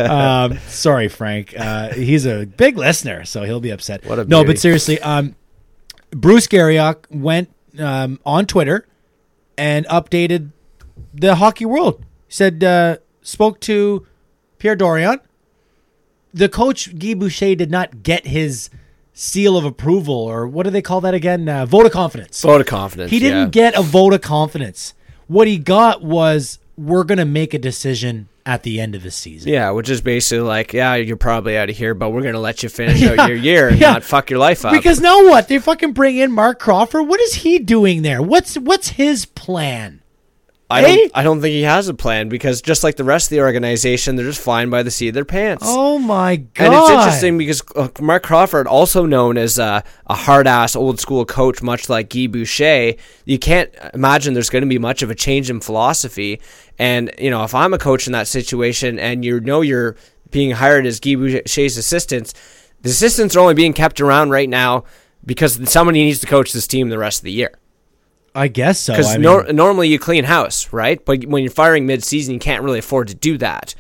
um, sorry, Frank. Uh, he's a big listener, so he'll be upset. What a no, beauty. but seriously, um, Bruce Garrioch went um, on Twitter and updated the hockey world. Said uh, spoke to Pierre Dorion. The coach Guy Boucher did not get his seal of approval, or what do they call that again? Uh, vote of confidence. Vote of confidence. He didn't yeah. get a vote of confidence. What he got was we're going to make a decision at the end of the season. Yeah, which is basically like, yeah, you're probably out of here, but we're gonna let you finish out your year and yeah. not fuck your life up. Because now what? They fucking bring in Marc Crawford. What is he doing there? What's what's his plan? I Hey? don't, I don't think he has a plan because just like the rest of the organization, they're just flying by the seat of their pants. Oh my god! And it's interesting because uh, Marc Crawford, also known as uh, a hard ass old school coach, much like Guy Boucher, you can't imagine there's going to be much of a change in philosophy. And, you know, if I'm a coach in that situation and you know you're being hired as Guy Boucher's assistants, the assistants are only being kept around right now because somebody needs to coach this team the rest of the year. I guess so. Because I mean, nor- normally you clean house, right? But when you're firing mid-season, you can't really afford to do that.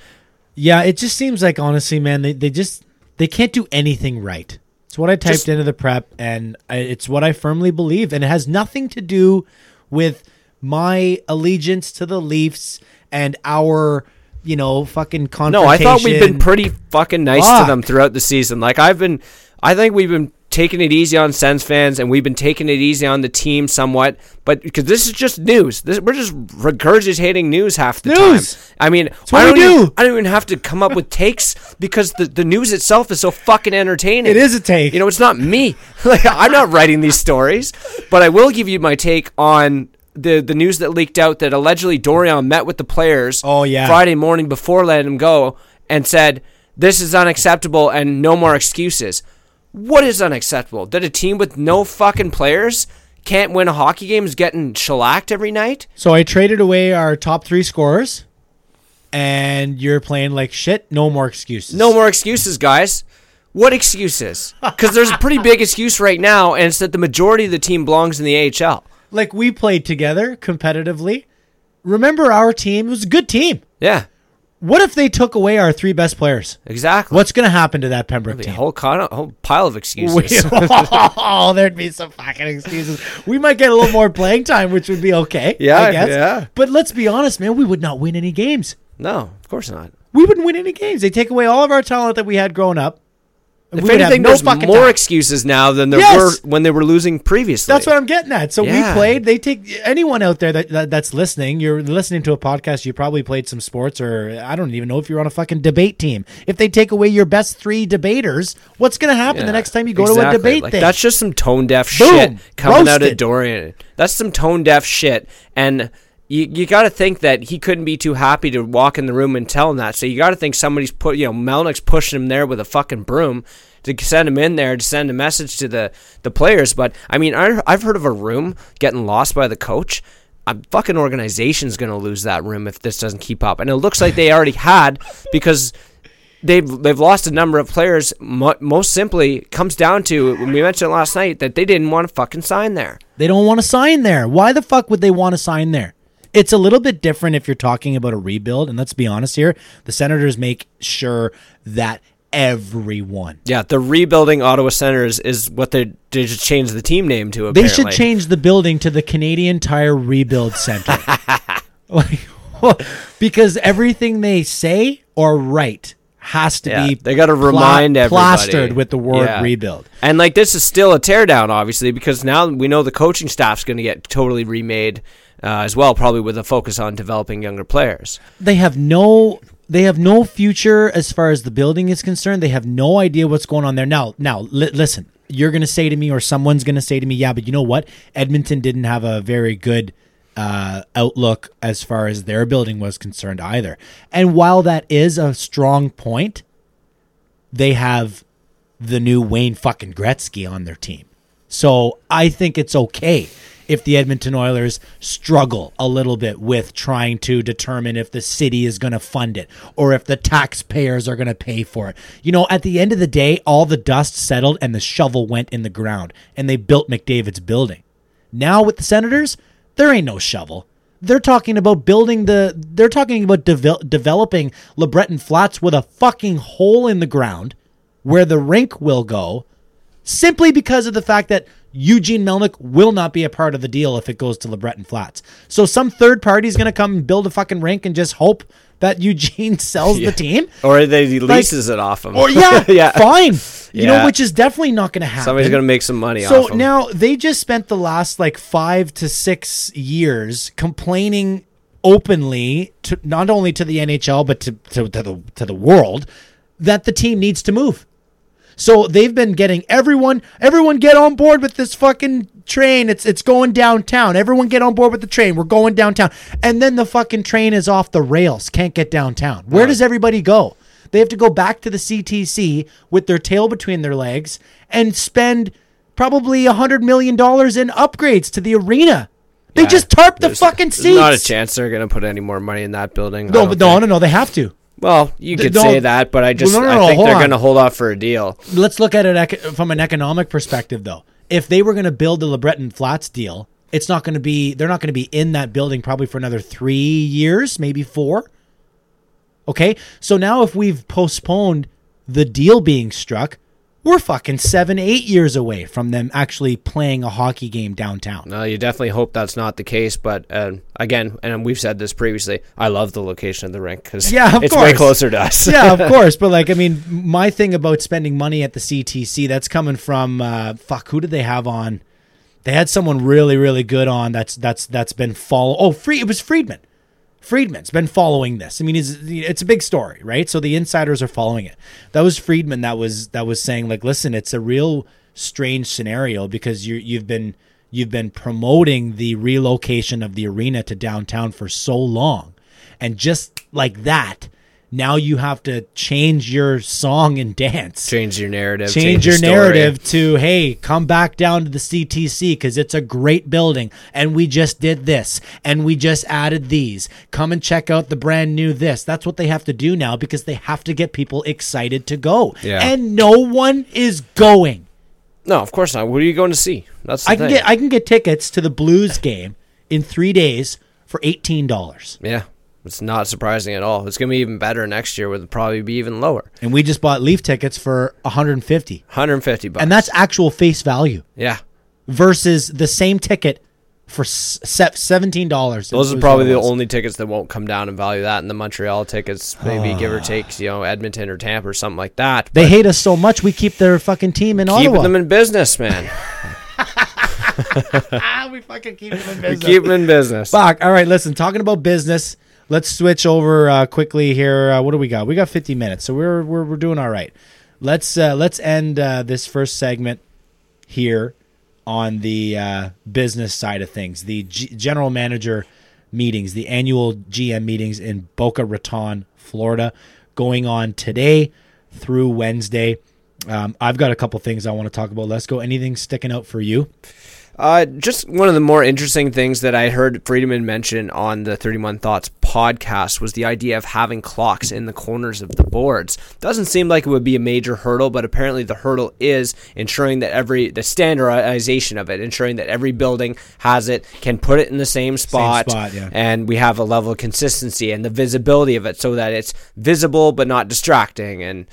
yeah, it just seems like honestly, man, they they just they can't do anything right. It's what I typed Just- into the prep, and I, it's what I firmly believe, and it has nothing to do with my allegiance to the Leafs and our, you know, fucking conversation. No. I thought we've been pretty fucking nice Fuck. to them throughout the season. Like I've been, I think we've been taking it easy on Sens fans, and we've been taking it easy on the team somewhat. But because this is just news, this, we're just regurgitating news half the News. time. I mean, I don't we even, do. I don't even have to come up with takes because the, the news itself is so fucking entertaining. It is a take. You know, it's not me. like I'm not writing these stories, but I will give you my take on. The, the news that leaked out that allegedly Dorion met with the players Oh, yeah. Friday morning before letting him go and said, This is unacceptable and no more excuses. What is unacceptable? That a team with no fucking players can't win a hockey game is getting shellacked every night? So I traded away our top three scorers, and you're playing like shit. No more excuses. No more excuses, guys. What excuses? Because there's a pretty big excuse right now, and it's that the majority of the team belongs in the AHL. Like we played together competitively. Remember our team? It was a good team. Yeah, What if they took away our three best players? exactly. What's going to happen to that Pembroke a team? whole, con- a whole pile of We- excuses. oh, there'd be some fucking excuses. We might get a little more playing time, which would be okay. Yeah, I guess. yeah. But let's be honest, man. We would not win any games. no, of course not. We wouldn't win any games. They take away all of our talent that we had growing up. If we anything, no there's more talent. excuses now than there Yes. were when they were losing previously. That's what I'm getting at. So Yeah. we played. They take anyone out there that, that that's listening. You're listening to a podcast. You probably played some sports, or I don't even know if you're on a fucking debate team. If they take away your best three debaters, what's going to happen the next time you go to a debate Like, thing? That's just some tone deaf Boom. shit coming out of Dorion. That's some tone deaf shit, and you you got to think that he couldn't be too happy to walk in the room and tell him that. So you got to think somebody's put you know Melnyk's pushing him there with a fucking broom to send him in there to send a message to the the players. But I mean, I, I've heard of a room getting lost by the coach. A fucking organization's gonna lose that room if this doesn't keep up, and it looks like they already had because they've they've lost a number of players. Mo- most simply comes down to when we mentioned last night that they didn't want to fucking sign there. They don't want to sign there. Why the fuck would they want to sign there? It's a little bit different if you're talking about a rebuild. And let's be honest here, the Senators make sure that everyone. Yeah, the rebuilding Ottawa Senators is what they they just changed the team name to. They should change the building to the Canadian Tire Rebuild Center. like, because everything they say or write has to Yeah, be they gotta pla- remind everybody. plastered with the word Yeah. rebuild. And like this is still a teardown, obviously, because now we know the coaching staff's going to get totally remade uh, as well, probably with a focus on developing younger players. they have no they have no future as far as the building is concerned. They have no idea what's going on there. Now, now li- listen, you're going to say to me or someone's going to say to me, "Yeah, but you know what? Edmonton didn't have a very good uh, outlook as far as their building was concerned either." And while that is a strong point, they have the new Wayne fucking Gretzky on their team. So I think it's okay if the Edmonton Oilers struggle a little bit with trying to determine if the city is going to fund it or if the taxpayers are going to pay for it. You know, at the end of the day, all the dust settled and the shovel went in the ground and they built McDavid's building. Now with the Senators, there ain't no shovel. They're talking about building the. They're talking about devel- developing LeBreton Flats with a fucking hole in the ground where the rink will go, simply because of the fact that Eugene Melnyk will not be a part of the deal if it goes to LeBreton Flats. So some third party is going to come and build a fucking rink and just hope that Eugene sells the team. Or they leases it off them. Or yeah, yeah. fine. You know, which is definitely not going to happen. Somebody's going to make some money off. So now they just spent the last like five to six years complaining openly to not only to the NHL but to, to, to the to the world that the team needs to move. So they've been getting everyone everyone get on board with this fucking train. It's it's going downtown. Everyone get on board with the train. We're going downtown. And then the fucking train is off the rails. Can't get downtown. Where does everybody go? They have to go back to the CTC with their tail between their legs and spend probably a hundred million dollars in upgrades to the arena. They Yeah, just tarp the fucking there's seats. Not a chance they're going to put any more money in that building. No, but no, no, no. They have to. Well, you could no- say that, but I just Well, no, no, I think they're going to hold off for a deal. let's look at it ec- from an economic perspective though. If they were going to build the lebreton flats deal it's not going to be they're not going to be in that building probably for another three years maybe four. Okay? So now if we've postponed the deal being struck we're fucking seven eight years away from them actually playing a hockey game downtown No, you definitely hope that's not the case. But uh, again, and we've said this previously, I love the location of the rink because Yeah, of it's way closer to us. yeah, of course. But like, I mean, my thing about spending money at the CTC, that's coming from uh, fuck. Who did they have on? They had someone really, really good on. That's that's that's been follow. Oh, free. It was Friedman. Friedman's been following this. I mean, he's, it's a big story, right? So the insiders are following it. That was Friedman that was that was saying like, listen, it's a real strange scenario because you you've been you've been promoting the relocation of the arena to downtown for so long, and just like that, now you have to change your song and dance Change your narrative. change your story. narrative to hey come back down to the ctc because it's a great building and we just did this and we just added these come and check out the brand new this that's what they have to do now because they have to get people excited to go Yeah. and no one is going No, of course not. What are you going to see? That's the i can thing. get i can get tickets to the blues game in three days for $18 yeah, it's not surprising at all. It's going to be even better next year. Would probably be even lower. and we just bought leaf tickets for 150 150 bucks. and that's actual face value yeah. versus the same ticket for s- seventeen dollars. Those are probably the only tickets that won't come down in value. That and the Montreal tickets, maybe ah. give or take, you know, Edmonton or Tampa or something like that. They hate us so much. We keep their fucking team in keeping Ottawa. them in business, man. we fucking keep them in business. We Keep them in business. Fuck. All right, listen. Talking about business, let's switch over uh, quickly here. Uh, what do we got? We got fifty minutes, so we're we're, we're doing all right. Let's uh, let's end uh, this first segment here on the uh, business side of things. The G- general manager meetings, the annual GM meetings in Boca Raton, Florida, going on today through Wednesday. Um, I've got a couple things I want to talk about. Let's go. Anything sticking out for you? Uh, just one of the more interesting things that I heard Friedman mention on the 31 Thoughts podcast was the idea of having clocks in the corners of the boards. Doesn't seem like it would be a major hurdle, but apparently the hurdle is ensuring that every the standardization of it, ensuring that every building has it, can put it in the same spot, spot, yeah. and we have a level of consistency and the visibility of it, so that it's visible but not distracting. And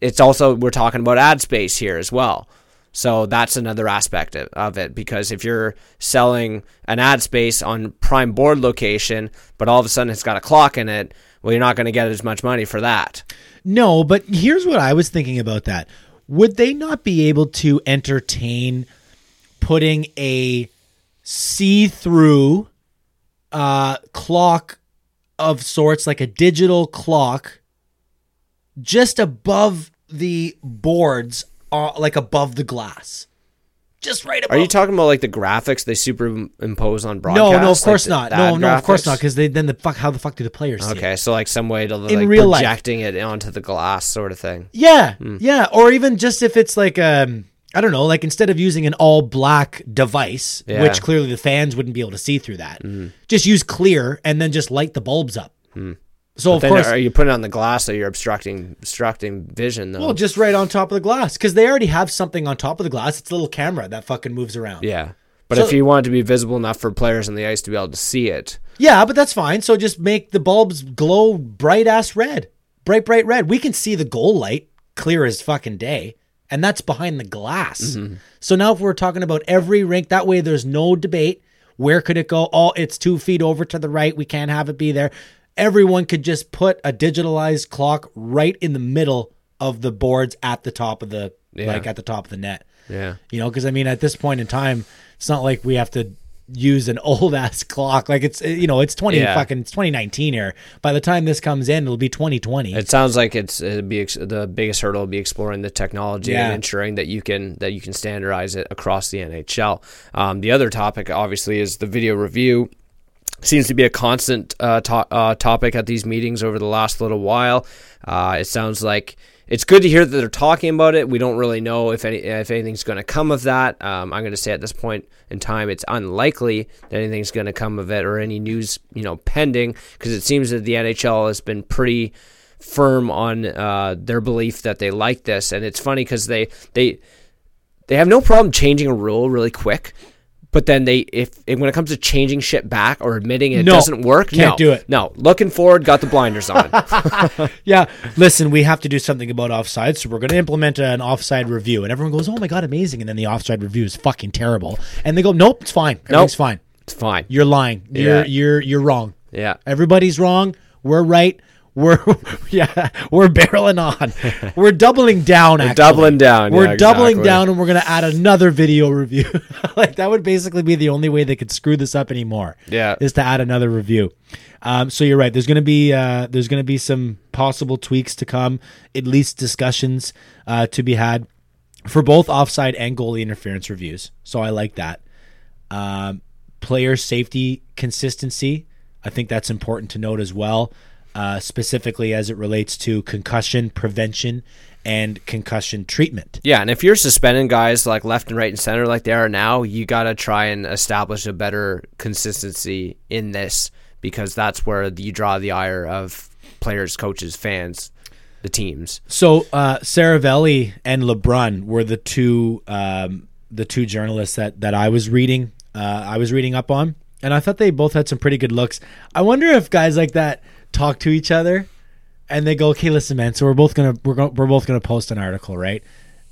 it's also we're talking about ad space here as well. So that's another aspect of- it because if you're selling an ad space on prime board location, but all of a sudden it's got a clock in it, well, you're not going to get as much money for that. No, but here's what I was thinking about that. Would they not be able to entertain putting a see-through uh, clock of sorts, like a digital clock, just above the boards, uh, like above the glass, just right above. Are you talking about like the graphics they superimpose on broadcast? no, no, of like course the- not. No, no, of course graphics? not. Because they then the fuck. How the fuck do the players see it? Okay, so like some way to like real life. projecting it onto the glass, sort of thing. Yeah, Hmm. yeah, or even just if it's like um I don't know, like instead of using an all black device, Yeah. Hmm. which clearly the fans wouldn't be able to see through that, just use clear and then just light the bulbs up. So of Then course, are you putting it on the glass so you're obstructing obstructing vision though? well, just right on top of the glass because they already have something on top of the glass. It's a little camera that fucking moves around. yeah. But So- if you want it to be visible enough for players on the ice to be able to see it, Yeah, but that's fine. So just make the bulbs glow bright ass red. Bright, bright red. We can see the goal light clear as fucking day. And that's behind the glass. Mm-hmm. So now if we're talking about every rink, that way there's no debate. Where could it go? Oh, it's two feet over to the right. We can't have it be there. Everyone could just put a digitalized clock right in the middle of the boards at the top of the Yeah. like at the top of the net. yeah. You know, because I mean, at this point in time, it's not like we have to use an old ass clock. Like it's you know, it's twenty Yeah. fucking it's twenty nineteen here. By the time this comes in, it'll be twenty twenty. It sounds like it's it'd be ex- the biggest hurdle will be exploring the technology Yeah. and ensuring that you can that you can standardize it across the NHL. Um, the other topic, obviously, is the video review. Seems to be a constant uh, to- uh, topic at these meetings over the last little while. Uh, it sounds like it's good to hear that they're talking about it. We don't really know if any if anything's going to come of that. Um, I'm going to say at this point in time, it's unlikely that anything's going to come of it or any news, you know, pending because it seems that the NHL has been pretty firm on uh, their belief that they like this, and it's funny because they they they have no problem changing a rule really quick. But then they, if, if when it comes to changing shit back or admitting it No, doesn't work, can't no, do it. No, looking forward, got the blinders on. yeah, listen, we have to do something about offside, so we're going to implement an offside review. And everyone goes, "Oh my god, amazing!" And then the offside review is fucking terrible. And they go, "Nope, it's fine. Everything's fine. it's fine. You're lying. You're Yeah. you're you're wrong. Yeah, Everybody's wrong. We're right." We're yeah, we're barreling on. We're doubling down. We're doubling down, We're yeah, doubling exactly. down, and we're gonna add another video review. like that would basically be the only way they could screw this up anymore. Yeah. is to add another review. Um, so you're right. There's gonna be uh, there's gonna be some possible tweaks to come, at least discussions uh, to be had for both offside and goalie interference reviews. So I like that. Um, player safety consistency. I think that's important to note as well, uh, specifically as it relates to concussion prevention and concussion treatment. yeah. And if you're suspending guys like left and right and center like they are now, you got to try and establish a better consistency in this because that's where you draw the ire of players, coaches, fans, the teams. So uh, Seravalli and LeBrun were the two um, the two journalists that that I was reading uh, I was reading up on, and I thought they both had some pretty good looks. I wonder if guys like that talk to each other, and they go, "Okay, listen, man. So we're both gonna we're go- we're both gonna post an article, right?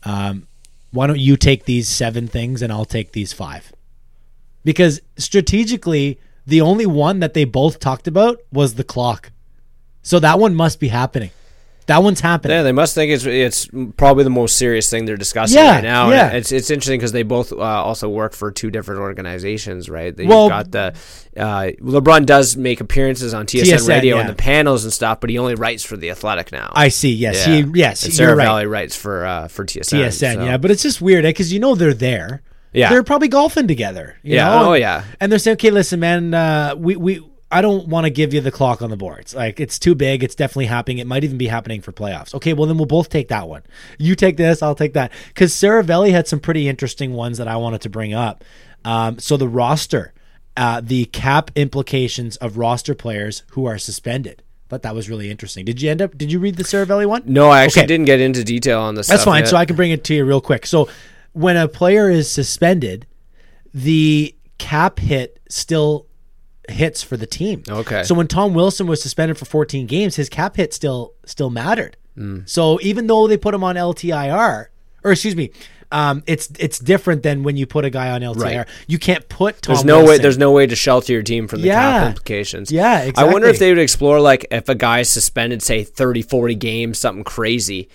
Um, why don't you take these seven things and I'll take these five? Because strategically, the only one that they both talked about was the clock. So that one must be happening. That one's happening. Yeah, they must think it's it's probably the most serious thing they're discussing Yeah, right now. yeah. And it's it's interesting because they both uh, also work for two different organizations, right? They've Well- got the uh, LeBrun does make appearances on TSN, TSN, radio yeah. and the panels and stuff, but he only writes for the Athletic now. I see. Yes, Yeah. he. Yes, and Sarah right. Valley writes for uh, for TSN. TSN. so- Yeah, but it's just weird because you know they're there. Yeah. they're probably golfing together. you Yeah, know? oh, yeah. And they're saying, "Okay, listen, man, uh, we we I don't want to give you the clock on the boards. Like it's too big. It's definitely happening. It might even be happening for playoffs. Okay, well then we'll both take that one. You take this, I'll take that. Because Seravalli had some pretty interesting ones that I wanted to bring up. Um, so the roster, uh, the cap implications of roster players who are suspended. But that was really interesting. Did you end up? Did you read the Seravalli one? No, I actually Okay. didn't get into detail on this. That's stuff fine. yet. So I can bring it to you real quick. So when a player is suspended, the cap hit still hits for the team. Okay. So when Tom Wilson was suspended for 14 games, his cap hit still still mattered. Hmm. So even though they put him on LTIR, or excuse me, um, it's it's different than when you put a guy on LTIR. Right. You can't put Tom. There's no way. There's no way to shelter your team from the cap implications. Yeah, exactly. I wonder if they would explore like if a guy's suspended, say 30, 40 games, something crazy,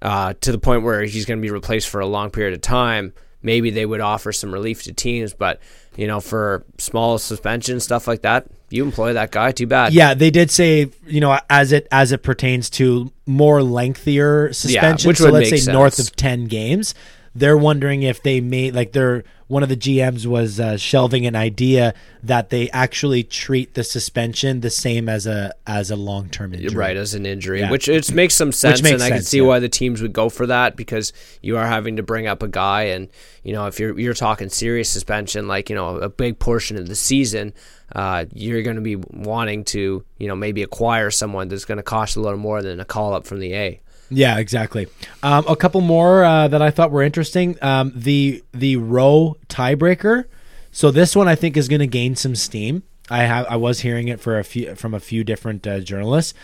uh, to the point where he's going to be replaced for a long period of time. Maybe they would offer some relief to teams, but you know, for small suspension stuff like that, you employ that guy. Too bad. Yeah, they did say you know as it as it pertains to more lengthier suspension. yeah, which so would let's make say north of ten games. They're wondering if they may like they're one of the GMs was uh, shelving an idea that they actually treat the suspension the same as a as a long term injury. Right as an injury, Yeah. which it makes some sense, makes and I can see yeah. why the teams would go for that because you are having to bring up a guy, and you know if you're you're talking serious suspension, like you know a big portion of the season, uh, you're going to be wanting to you know maybe acquire someone that's going to cost a little more than a call up from the A. Yeah, exactly. Um, a couple more uh, that I thought were interesting. Um, the the row tiebreaker. So this one I think is going to gain some steam. I have I was hearing it for a few from a few different uh, journalists.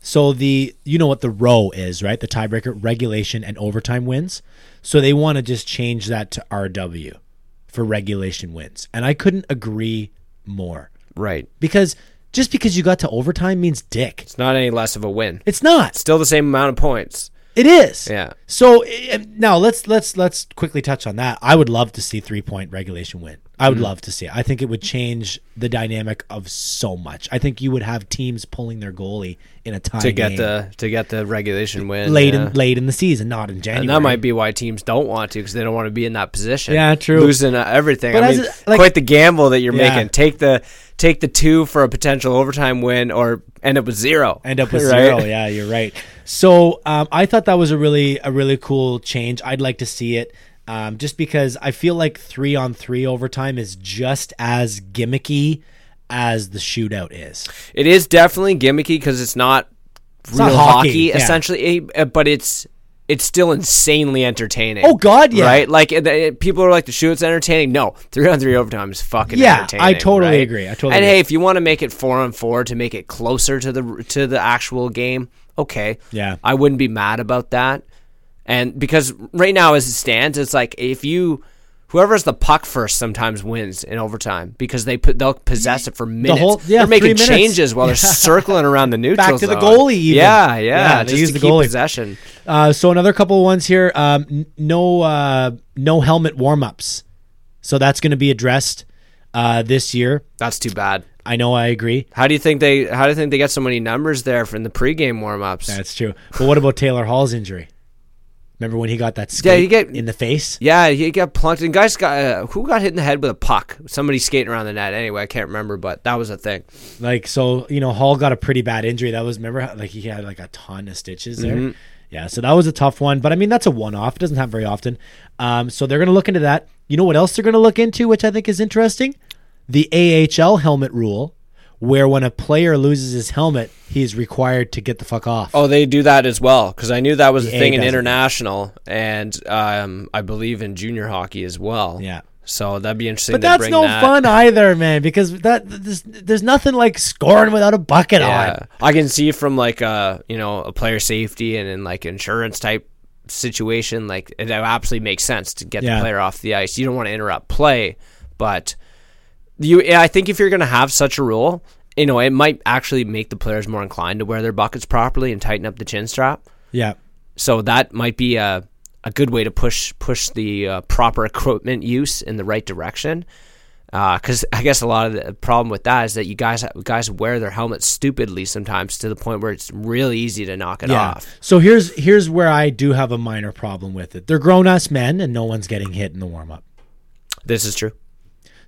So the you know what the row is, right? The tiebreaker, regulation and overtime wins. So they want to just change that to RW for regulation wins. And I couldn't agree more. Right, Because just because you got to overtime means dick. it's not any less of a win. It's not. Still the same amount of points. It is. Yeah. So eh, now let's let's let's quickly touch on that. I would love to see three point regulation win. I Mm-hmm. would love to see it. I think it would change the dynamic of so much. I think you would have teams pulling their goalie in a tie To get game the to get the regulation win late yeah. in late in the season, not in January. And that might be why teams don't want to because they don't want to be in that position. Yeah, true. Losing uh, everything. But I mean, it- like- quite the gamble that you're Yeah. making. Take the take the two for a potential overtime win, or end up with zero. end up with Right? zero. Yeah, you're right. So um, I thought that was a really a really cool change. I'd like to see it. Um, just because I feel like three on three overtime is just as gimmicky as the shootout is. It is definitely gimmicky because it's not It's real not hockey, hockey, yeah. essentially, eh, but it's it's still insanely entertaining. Oh, God, yeah. right. Like eh, the- people are like the shootout's entertaining. No, three on three overtime is fucking Yeah, entertaining. I totally right? agree. I totally And agree. hey, if you want to make it four on four to make it closer to the to the actual game, okay. Yeah. I wouldn't be mad about that. And because right now, as it stands, it's like if you. Whoever has the puck first sometimes wins in overtime because they put they'll possess it for minutes. whole- yeah, they're making changes while they're circling around the neutral back to the goalie even. Yeah, Yeah, yeah, just use to the keep goalie. possession. Uh, so another couple of ones here. Um, no, uh, no helmet warm ups. So that's going to be addressed uh, this year. That's too bad. I know. I agree. How do you think they? How do you think they get so many numbers there from the pregame warm-ups? That's true. But what about Taylor Hall's injury? Remember when he got that skate Yeah, get- in the face? Yeah, he got plunked. And guys got uh, who got hit in the head with a puck? Somebody skating around the net. Anyway, I can't remember, but that was a thing. Like so, you know, Hall got a pretty bad injury. That was remember how, like he had like a ton of stitches there. Mm-hmm. Yeah, so that was a tough one. But I mean, that's a one-off. It doesn't happen very often. Um, so they're going to look into that. You know what else they're going to look into, which I think is interesting? The AHL helmet rule, where when a player loses his helmet, he's required to get the fuck off. Oh, they do that as well because I knew that was a The A thing in international and um, I believe in junior hockey as well. Yeah. So that'd be interesting. But that's no that. fun either, man. Because that there's, there's nothing like scoring without a bucket Yeah, on. I can see from like a you know a player safety and in like insurance type situation, like it absolutely makes sense to get Yeah. the player off the ice. You don't want to interrupt play, but you, I think if you're going to have such a rule, you know, it might actually make the players more inclined to wear their buckets properly and tighten up the chin strap. Yeah. So that might be a a good way to push push the uh, proper equipment use in the right direction. Because I guess a lot of the problem with that is that you guys guys wear their helmets stupidly sometimes to the point where it's really easy to knock it off. So here's here's where I do have a minor problem with it. They're grown ass men and no one's getting hit in the warm up. This is true.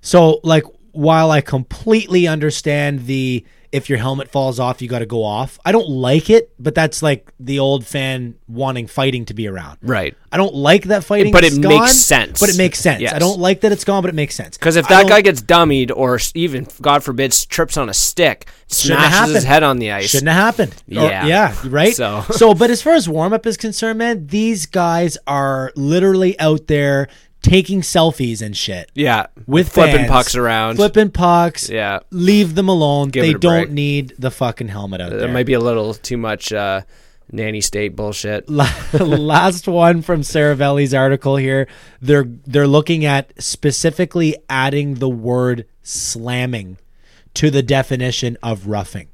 So like while I completely understand the if your helmet falls off, you got to go off. I don't like it, but that's like the old fan wanting fighting to be around. Right. I don't like that fighting, But it is makes sense. But it makes sense. Yes. I don't like that it's gone, but it makes sense. Because if that guy gets dummied or even, God forbid, trips on a stick, smashes his head on the ice. Shouldn't have happened. Or- Yeah. yeah. Right. So- so, but as far as warm up is concerned, man, these guys are literally out there taking selfies and shit Yeah. with flipping fans, pucks around. flipping pucks. Yeah. Leave them alone. Give they don't break. need the fucking helmet out There there. might be a little too much uh, nanny state bullshit. Last one from Seravalli's article here. They're they're looking at specifically adding the word slamming to the definition of roughing.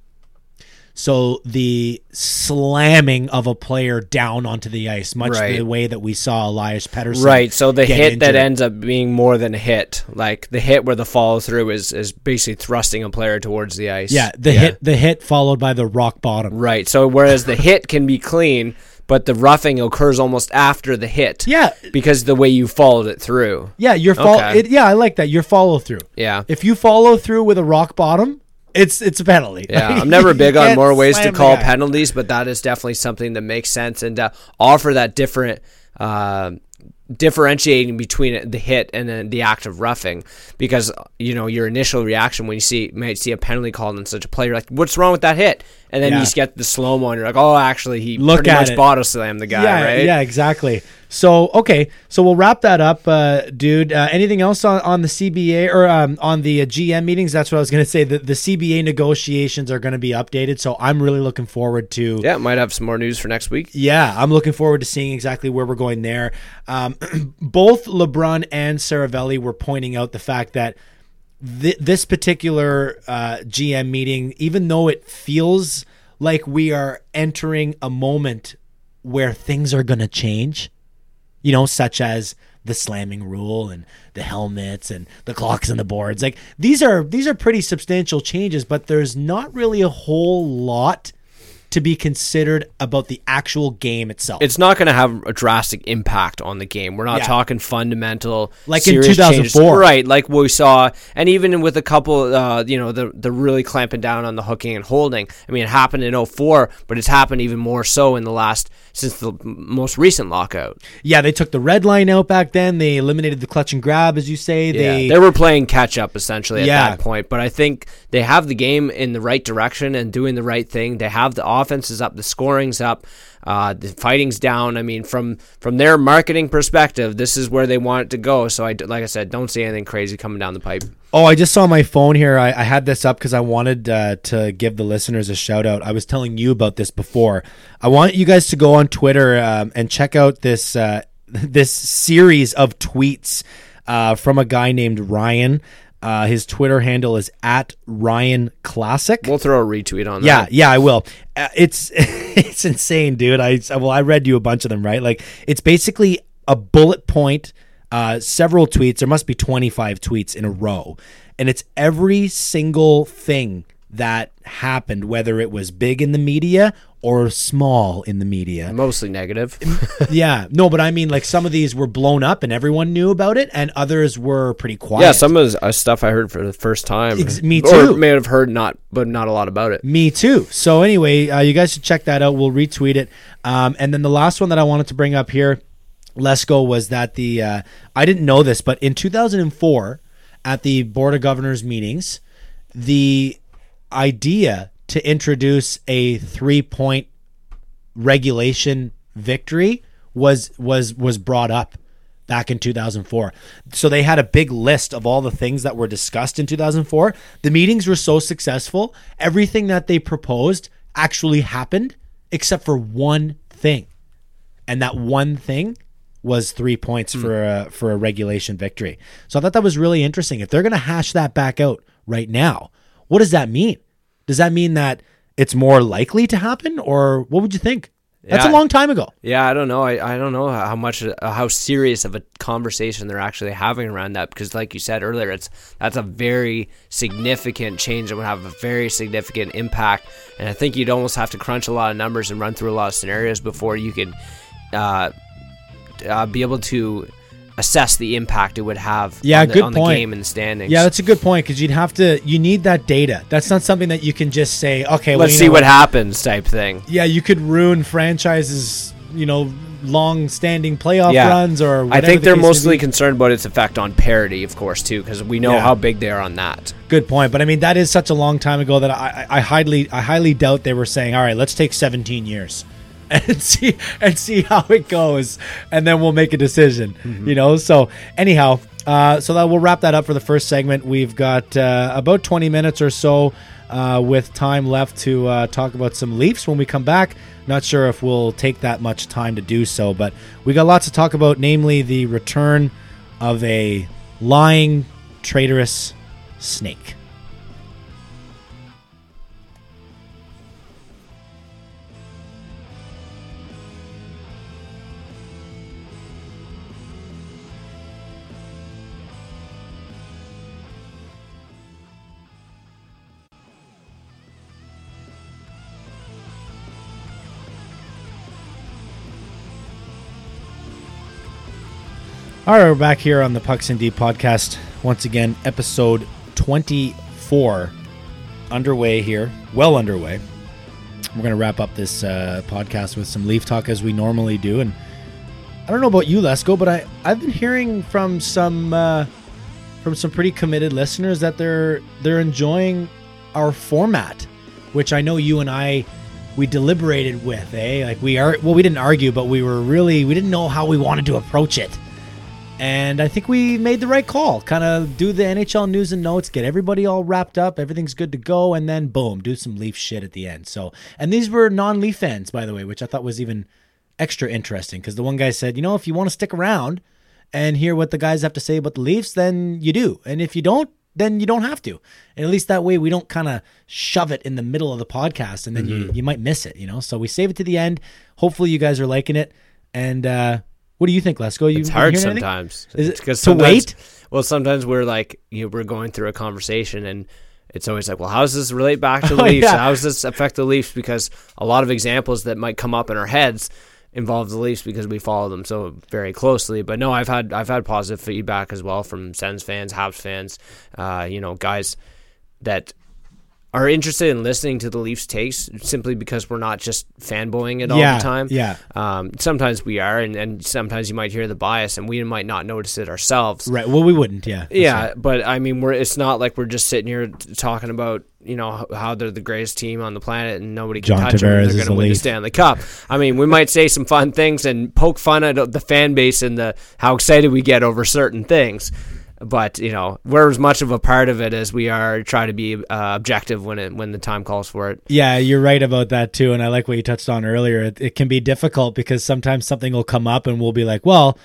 So the slamming of a player down onto the ice, much Right. the way that we saw Elias Pettersson. Right. So the hit that ends up being more than a hit, like the hit where the follow through is is basically thrusting a player towards the ice. Yeah, the hit the hit followed by the rock bottom. Right. So whereas the hit can be clean, but the roughing occurs almost after the hit. Yeah. Because the way you followed it through. Yeah, your follow. Okay. It, yeah, I like that. Your follow through. Yeah. If you follow through with a rock bottom, it's it's a penalty. Yeah, I'm never big on more ways to call guy. penalties, but that is definitely something that makes sense and uh, offer that different uh, differentiating between the hit and then the act of roughing. Because you know your initial reaction when you see might see a penalty called on such a player, like what's wrong with that hit? And then Yeah. you just get the slow mo, and you're like, oh, actually, he Look pretty at much it. bottle slammed the guy, yeah, right? Yeah, exactly. So okay, so we'll wrap that up, uh, dude. Uh, anything else on, on the CBA or um, on the uh, GM meetings? That's what I was going to say. The, the CBA negotiations are going to be updated, so I'm really looking forward to. Yeah, might have some more news for next week. Yeah, I'm looking forward to seeing exactly where we're going there. Um, both LeBrun and Seravalli were pointing out the fact that th- this particular uh, GM meeting, even though it feels like we are entering a moment where things are going to change, you know, such as the slamming rule and the helmets and the clocks and the boards. Like these are these are pretty substantial changes, but there's not really a whole lot to be considered about the actual game itself. It's not going to have a drastic impact on the game. We're not Yeah. talking fundamental, Like in serious changes. 2004. right? Like we saw, and even with a couple, uh, you know, the the really clamping down on the hooking and holding. I mean, it happened in 04, but it's happened even more so in the last since the most recent lockout. yeah, they took the red line out back then. They eliminated the clutch and grab, as you say. They yeah, they were playing catch up essentially at Yeah. that point. But I think they have the game in the right direction and doing the right thing. They have the offenses up, the scoring's up, uh, the fighting's down. I mean, from from their marketing perspective, this is where they want it to go. So I, like I said, don't see anything crazy coming down the pipe. Oh, I just saw my phone here. I, I had this up because I wanted uh, to give the listeners a shout out. I was telling you about this before. I want you guys to go on Twitter um, and check out this uh, this series of tweets uh, from a guy named Ryan. Uh, his Twitter handle is at Ryan Classic. We'll throw a retweet on Yeah, that. yeah, I will. Uh, it's it's insane, dude. I well, I read you a bunch of them, right? Like it's basically a bullet point, uh, several tweets. There must be twenty five tweets in a row, and it's every single thing that happened, whether it was big in the media or small in the media. Mostly negative. yeah, no, but I mean, like some of these were blown up and everyone knew about it, and others were pretty quiet. yeah, some of the uh, stuff I heard for the first time. Ex- me Or too. may have heard not, but not a lot about it. Me too. So anyway, uh, you guys should check that out. We'll retweet it. Um, and then the last one that I wanted to bring up here, let's go, was that the uh, I didn't know this, but in 2004, at the Board of Governors meetings, the idea to introduce a three point regulation victory was was was brought up back in 2004. So they had a big list of all the things that were discussed in 2004. The meetings were so successful, everything that they proposed actually happened except for one thing. And that one thing was 3 points for a for a regulation victory. So I thought that was really interesting. If they're going to hash that back out right now, what does that mean? Does that mean that it's more likely to happen or what would you think? That's a long time ago. Yeah, I don't know. I, I don't know how much uh, how serious of a conversation they're actually having around that because, like you said earlier, it's that's a very significant change that would have a very significant impact. And I think you'd almost have to crunch a lot of numbers and run through a lot of scenarios before you could uh, uh, be able to assess the impact it would have Yeah, on, the, good on point. the game and the standings. Yeah, that's a good point because you'd have to. You need that data. That's not something that you can just say. Okay, let's you see know what happens type thing. Yeah, you could ruin franchises. You know, long-standing playoff Yeah. runs or. I think the they're case mostly concerned about its effect on parity, of course, too, because we know Yeah. how big they are on that. Good point, but I mean that is such a long time ago that I, I, I highly I highly doubt they were saying, all right, let's take 17 years and see and see how it goes, and then we'll make a decision. You know. So anyhow, uh, so that we'll wrap that up for the first segment. We've got uh, about 20 minutes or so uh, with time left to uh, talk about some Leafs when we come back. Not sure if we'll take that much time to do so, but we got lots to talk about, namely the return of a lying, traitorous snake. All right, we're back here on the Pucks and Deep podcast. Once again, episode 24 underway here, well underway. We're going to wrap up this uh, podcast with some Leaf talk as we normally do. And I don't know about you, Lesko, but I, I've been hearing from some uh, from some pretty committed listeners that they're they're enjoying our format, which I know you and I we deliberated with, eh? Like we are well, we didn't argue, but we were really we didn't know how we wanted to approach it. And I think we made the right call. Kind of do the NHL news and notes, get everybody all wrapped up, everything's good to go, and then boom, do some Leaf shit at the end. So, and these were non-Leaf fans, by the way, which I thought was even extra interesting because the one guy said, you know, if you want to stick around and hear what the guys have to say about the Leafs, then you do, and if you don't, then you don't have to. And at least that way, we don't kind of shove it in the middle of the podcast, and then you you might miss it, you know. So we save it to the end. Hopefully, you guys are liking it, and. uh what do you think, Lesko? You It's hard hearing anything? sometimes. Is it 'cause to wait? Well, sometimes we're like, you know, we're going through a conversation and it's always like, well, how does this relate back to the Oh, Leafs? yeah. How does this affect the Leafs? Because a lot of examples that might come up in our heads involve the Leafs because we follow them so very closely. But no, I've had I've had positive feedback as well from Sens fans, Habs fans, uh, you know, guys that are interested in listening to the Leafs takes simply because we're not just fanboying it all Yeah, the time. yeah. Um, sometimes we are, and, and sometimes you might hear the bias, and we might not notice it ourselves. Right. Well, we wouldn't. Yeah. Yeah, sure. but I mean, we're it's not like we're just sitting here talking about you know how they're the greatest team on the planet and nobody can John touch them. Tavares and They're the going to win the Stanley Cup. I mean, we might say some fun things and poke fun at the fan base and the how excited we get over certain things. But you know, we're as much of a part of it as we are try to be uh, objective when it when the time calls for it. Yeah, you're right about that too. And I like what you touched on earlier. It, it can be difficult because sometimes something will come up and we'll be like, well,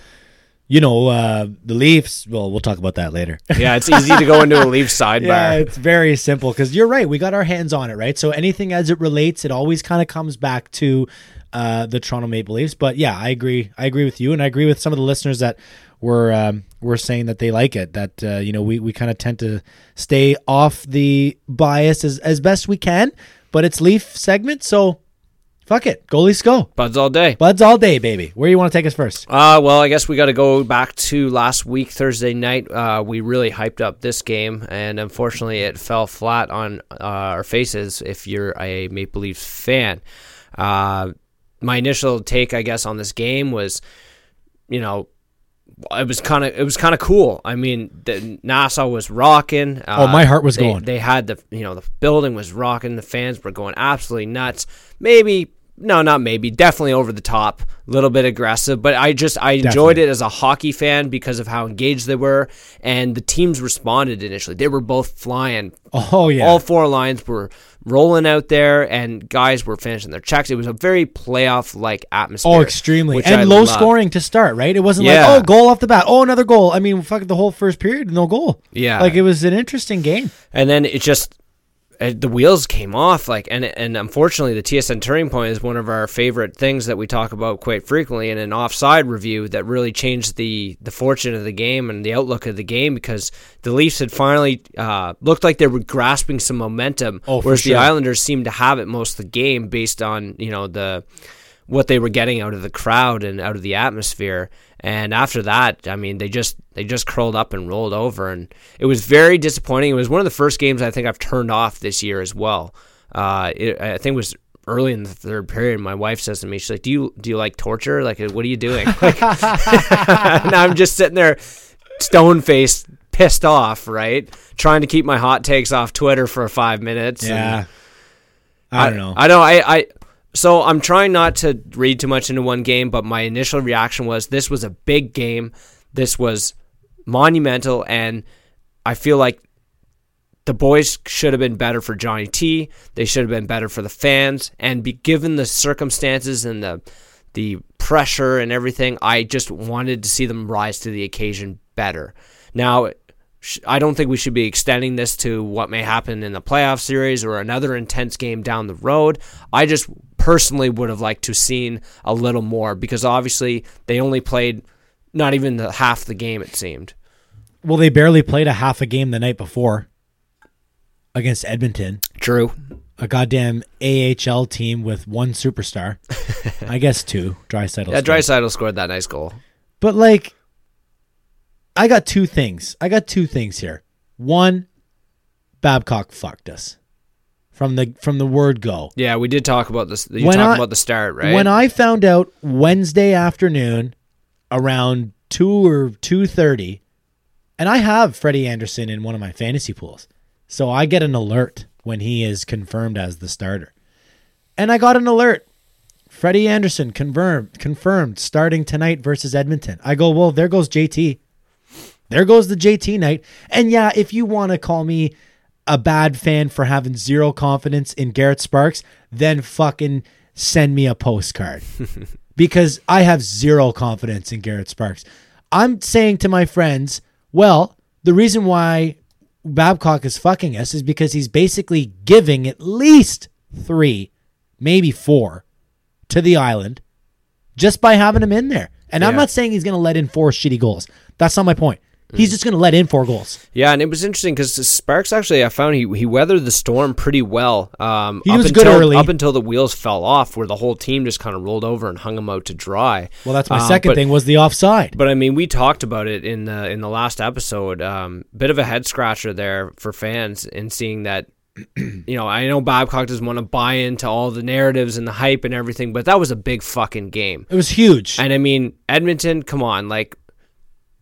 you know, uh, the Leafs. Well, we'll talk about that later. Yeah, it's easy to go into a Leaf sidebar. Yeah, it's very simple because you're right. We got our hands on it, right? So anything as it relates, it always kind of comes back to uh, the Toronto Maple Leafs. But yeah, I agree. I agree with you, and I agree with some of the listeners that were um, were saying that they like it. That uh, you know, we we kind of tend to stay off the bias as as best we can, but it's Leaf segment, so fuck it, goalies go. Buds all day. Buds all day, baby. Where you want to take us first? Uh, well, I guess we got to go back to last week, Thursday night. Uh, we really hyped up this game, and unfortunately, it fell flat on uh, our faces if you're a Maple Leafs fan. Uh, my initial take, I guess, on this game was, you know, it was kind of it was kind of cool. I mean, the Nassau was rocking. Uh, Oh, my heart was they- going. They had the you know the building was rocking. The fans were going absolutely nuts. Maybe no, not maybe, definitely over the top, a little bit aggressive. But I just I enjoyed Definitely. it as a hockey fan because of how engaged they were, and the teams responded initially. They were both flying. Oh yeah, All four lines were rolling out there, and guys were finishing their checks. It was a very playoff like atmosphere. Oh, extremely. And I low love. scoring to start, right? It wasn't Yeah. like, oh, goal off the bat. Oh, another goal. I mean, fuck the whole first period, no goal. Yeah. Like it was an interesting game. and then it just the wheels came off like and and unfortunately the TSN turning point is one of our favorite things that we talk about quite frequently in an offside review that really changed the the fortune of the game and the outlook of the game because the Leafs had finally uh, looked like they were grasping some momentum Oh, whereas sure. the Islanders seemed to have it most of the game based on you know the what they were getting out of the crowd and out of the atmosphere. And after that, I mean, they just they just curled up and rolled over, and it was very disappointing. It was one of the first games I think I've turned off this year as well. Uh, it, I think it was early in the third period. My wife says to me, she's like, "Do you do you like torture? Like, what are you doing?" Like, and I'm just sitting there, stone faced, pissed off, right, trying to keep my hot takes off Twitter for five minutes. and- Yeah. I don't know. I know. I, I so I'm trying not to read too much into one game, but my initial reaction was this was a big game. This was monumental, and I feel like the boys should have been better for Johnny T. They should have been better for the fans, and be given the circumstances and the the pressure and everything, I just wanted to see them rise to the occasion better. Now, I don't think we should be extending this to what may happen in the playoff series or another intense game down the road. I just personally would have liked to seen a little more because obviously they only played not even the half the game it seemed. well, they barely played a half a game the night before against Edmonton, True. a goddamn AHL team with one superstar. I guess two. Draisaitl. Yeah, Draisaitl scored that nice goal. But like, I got two things. I got two things here. One, Babcock fucked us from the from the word go. Yeah, we did talk about this. You talked about the start, right? When I found out Wednesday afternoon around two or two thirty, and I have Freddie Andersen in one of my fantasy pools, so I get an alert when he is confirmed as the starter, and I got an alert. Freddie Andersen confirmed confirmed starting tonight versus Edmonton. I go, well, there goes JT. There goes the JT night. And yeah, if you want to call me a bad fan for having zero confidence in Garrett Sparks, then fucking send me a postcard. because I have zero confidence in Garrett Sparks. I'm saying to my friends, well, the reason why Babcock is fucking us is because he's basically giving at least three, maybe four to the island just by having him in there. And I'm not saying he's going to let in four shitty goals. That's not my point. He's just going to let in four goals. Yeah, and it was interesting because Sparks actually, I found he, he weathered the storm pretty well. Um, He up was good until, early. up until the wheels fell off, where the whole team just kind of rolled over and hung him out to dry. Well, that's my Um, second but- thing was the offside. But I mean, we talked about it in the in the last episode. Um, bit of a head scratcher there for fans in seeing that. You know, I know Babcock doesn't want to buy into all the narratives and the hype and everything, but that was a big fucking game. It was huge. And I mean, Edmonton, come on, like,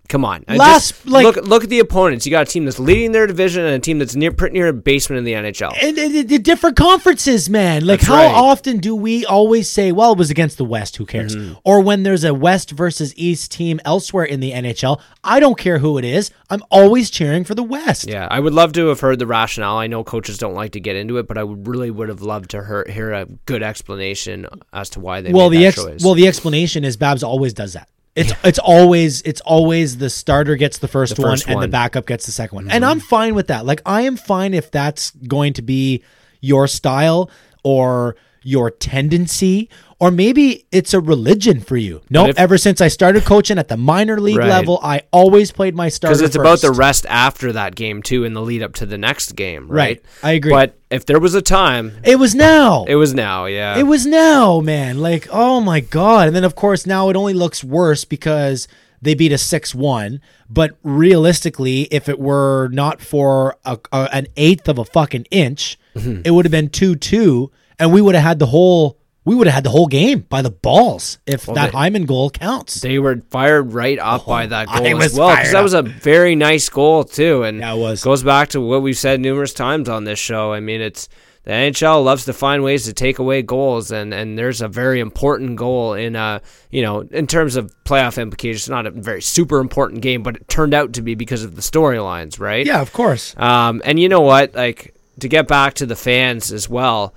come on. Last, just- like- look, look at the opponents. You got a team that's leading their division and a team that's near, pretty near a basement in the NHL. and, and- and the different conferences, man. Like, That's how right. often do we always say, well, it was against the West, who cares? Mm-hmm. Or when there's a West versus East team elsewhere in the NHL, I don't care who it is. I'm always cheering for the West. Yeah, I would love to have heard the rationale. I know coaches don't like to get into it, but I really would have loved to hear, hear a good explanation as to why they well, made the that ex- choice. well, the explanation is Babs always does that. It's it's always it's always the starter gets the first, The first one and the. Mm-hmm. backup gets the second one. And I'm fine with that. Like I am fine if that's going to be your style or your tendency or maybe it's a religion for you. Nope, if- ever since I started coaching at the minor league Right. level, I always played my starter because it's about the rest after that game too, in the lead up to the next game, right? Right. I agree. But if there was a time, It was now. it was now. Yeah, It was now, man. Like, oh my god! And then of course now it only looks worse because they beat a six-one. But realistically, if it were not for a, a, an eighth of a fucking inch, Mm-hmm. it would have been two-two, and we would have had the whole we would have had the whole game by the balls if that they- Hyman goal counts. they were fired right up by that goal was as well because that was a very nice goal too, and Yeah, it was. goes back to what we've said numerous times on this show. I mean, it's the NHL loves to find ways to take away goals, and and there's a very important goal in uh you know in terms of playoff implications. Not a very super important game, but it turned out to be because of the storylines, right? yeah, of course. Um, and you know what? Like to get back to the fans as well,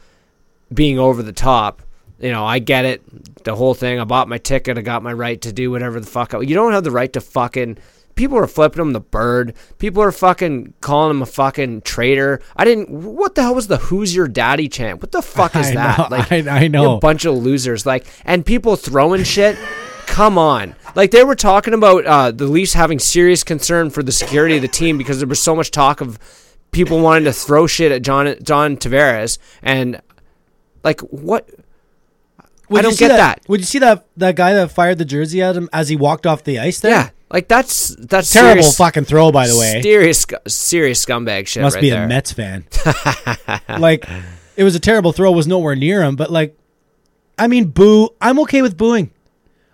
being over the top. You know, I get it. The whole thing. I bought my ticket. I got my right to do whatever the fuck. I, you don't have the right to fucking. People are flipping him the bird. People are fucking calling him a fucking traitor. I didn't. What the hell was the "Who's your daddy" chant? What the fuck is I that? know, Like, I- I know. a bunch of losers. Like, and people throwing shit. Come on. Like they were talking about uh, the Leafs having serious concern for the security of the team because there was so much talk of people wanting to throw shit at John John Tavares and like what Would I don't get that. Would you see that that guy that fired the jersey at him as he walked off the ice there? Yeah, like that's that's Terrible serious, fucking throw, by the way. Serious, serious scumbag shit. Must right be there. a Mets fan. like, it was a terrible throw. Was nowhere near him. But like, I mean, boo. I'm okay with booing.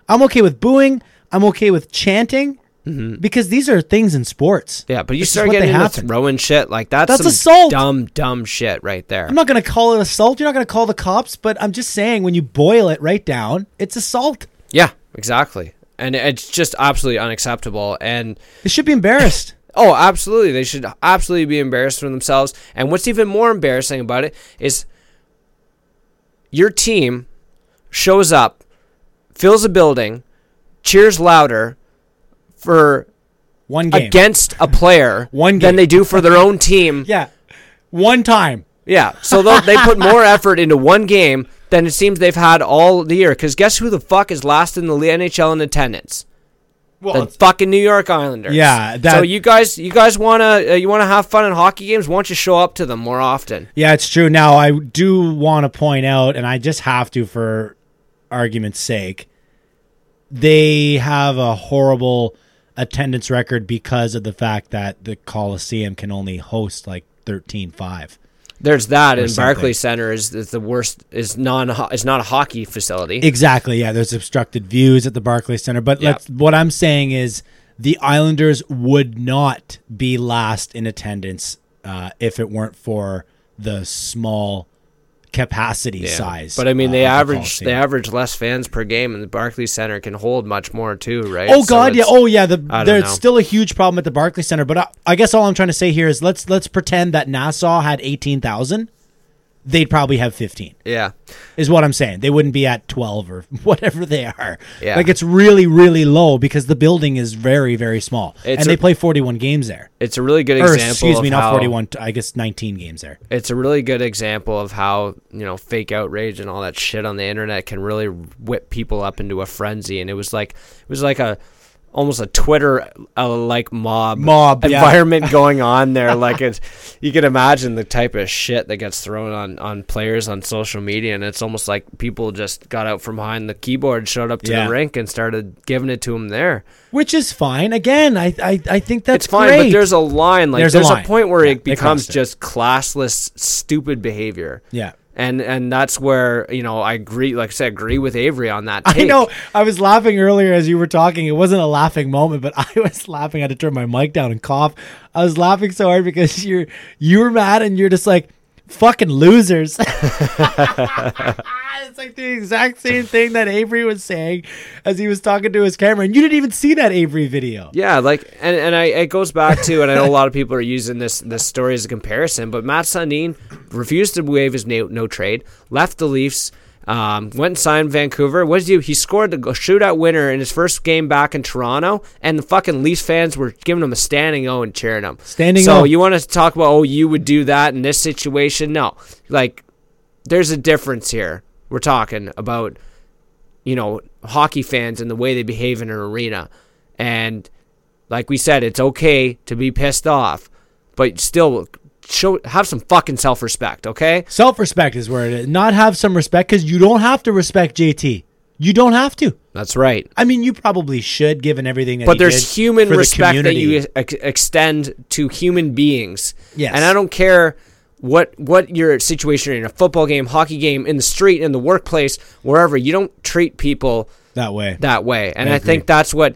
I'm okay with booing. I'm okay with chanting Mm-hmm. because these are things in sports. Yeah, but you This start getting into happen. throwing shit like that's, That's some assault. dumb, dumb shit right there. I'm not going to call it assault. You're not going to call the cops, but I'm just saying when you boil it right down, it's assault. Yeah, exactly. And it's just absolutely unacceptable. And They should be embarrassed. oh, absolutely, they should absolutely be embarrassed for themselves. And what's even more embarrassing about it is your team shows up, fills a building, cheers louder for One game. against a player One than they do for their own team. Yeah. One time. Yeah, so they put more effort into one game than it seems they've had all the year. Because guess who the fuck is last in the NHL in attendance? Well, the fucking New York Islanders. Yeah, that- so you guys, you guys wanna uh, you wanna have fun in hockey games? Why don't you show up to them more often? Yeah, it's true. Now, I do want to point out, and I just have to for argument's sake, they have a horrible attendance record because of the fact that the Coliseum can only host like 13.5. There's that, and something. Barclays Center is, is the worst. Is non is not a hockey facility. Exactly. Yeah, there's obstructed views at the Barclays Center. But Yeah. what I'm saying is the Islanders would not be last in attendance uh, if it weren't for the small capacity Yeah. size. But I mean, uh, they of the average Coliseum. they average less fans per game, and the Barclays Center can hold much more too, right? Oh So God, yeah. Oh yeah. The, I there's know. still a huge problem at the Barclays Center. But I, I guess all I'm trying to say here is let's let's pretend that Nassau had eighteen thousand. They'd probably have fifteen. yeah. Is what I'm saying. They wouldn't be at twelve or whatever they are. Yeah. Like it's really really low because the building is very very small, It's and a- they play 41 games there. It's a really good Or example. excuse me, not 41. I guess 19 games there. it's a really good example of how you know fake outrage and all that shit on the internet can really whip people up into a frenzy and it was like it was like a almost a twitter uh, like mob Mob, yeah. environment going on there like it's you can imagine the type of shit that gets thrown on on players on social media and it's almost like people just got out from behind the keyboard showed up to Yeah. the rink and started giving it to him there Which is fine. Again, I I, I think that's it's fine great. but there's a line like There's there's, a a, point where Yeah, it becomes it. just classless stupid behavior yeah. And and that's where you know I agree. Like I said, agree with Avery on that. I know. I was laughing earlier as you were talking. It wasn't a laughing moment, but I was laughing. I had to turn my mic down and cough. I was laughing so hard because you're you were mad and you're just like fucking losers. it's like the exact same thing that Avery was saying as he was talking to his camera, and you didn't even see that Avery video. Yeah, like and and I it goes back to and I know a lot of people are using this this story as a comparison, but Mats Sundin refused to waive his no, no trade, left the Leafs. Um, went and signed Vancouver. What did he do? He scored the shootout winner in his first game back in Toronto, and the fucking Leafs fans were giving him a standing O and cheering him. Standing so O. you want to talk about oh you would do that in this situation? No, like there's a difference here. We're talking about you know hockey fans and the way they behave in an arena, and like we said, it's okay to be pissed off, but still show have some fucking self respect, okay? Self respect is where it is. Not have some respect because you don't have to respect JT. You don't have to. That's right. I mean, you probably should, given everything that. But he there's did human for the respect that you ex- extend to human beings. Yes. And I don't care what what your situation in a football game, hockey game, in the street, in the workplace, wherever. You don't treat people that way. that way. And I I, think that's what.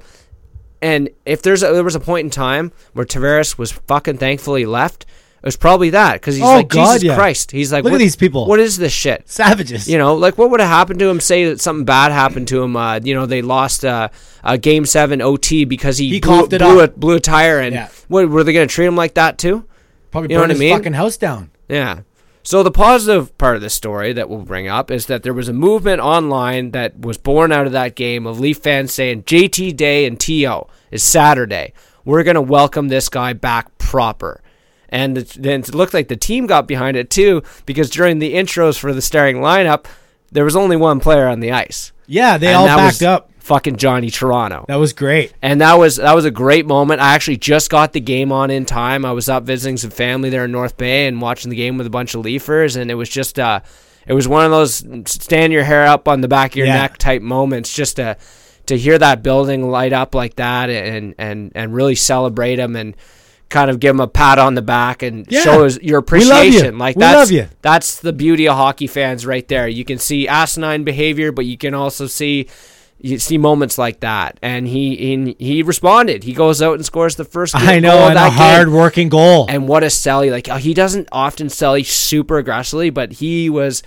And if there's a, there was a point in time where Tavares was fucking thankfully left, it was probably that because he's Oh, like God, Jesus yeah. Christ. He's like, Look at these people. What is this shit? Savages. You know, like what would have happened to him? Say that something bad happened to him. Uh, you know, they lost uh, a game seven OT because he, He blew, it blew, a, blew a tire. And Yeah. what were they going to treat him like that too? Probably you know burn what I his mean? fucking house down. Yeah. So the positive part of the story that we'll bring up is that there was a movement online that was born out of that game of Leaf fans saying JT Day and TO is Saturday. We're going to welcome this guy back proper. And it- then it looked like the team got behind it too because during the intros for the starting lineup, there was only one player on the ice. Yeah, they And all backed up. Fucking Johnny Toronto. That was great. And that was that was a great moment. I actually just got the game on in time. I was up visiting some family there in North Bay and watching the game with a bunch of Leafers, and it was just uh, it was one of those stand your hair up on the back of your Yeah. neck type moments just to to hear that building light up like that and and and really celebrate them and kind of give him a pat on the back and Yeah. show his, your love you. appreciation like We that's that's the beauty of hockey fans right there you can see asinine behavior but you can also see you see moments like that and he he, he responded he goes out and scores the first I know, goal and a game. hard working goal. And what a sell! Like he doesn't often sell super aggressively, but he was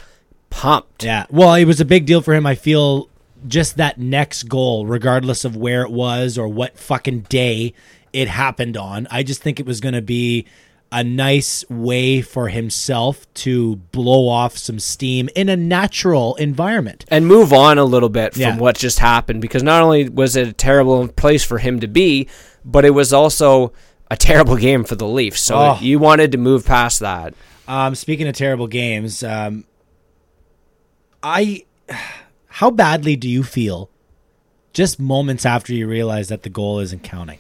pumped. Yeah. Well, it was a big deal for him. I feel just that next goal, regardless of where it was or what fucking day it happened on, I just think it was going to be a nice way for himself to blow off some steam in a natural environment. And move on a little bit from Yeah. what just happened because not only was it a terrible place for him to be, but it was also a terrible game for the Leafs. So Oh. you wanted to move past that. Um, speaking of terrible games, um, I, how badly do you feel just moments after you realize that the goal isn't counting?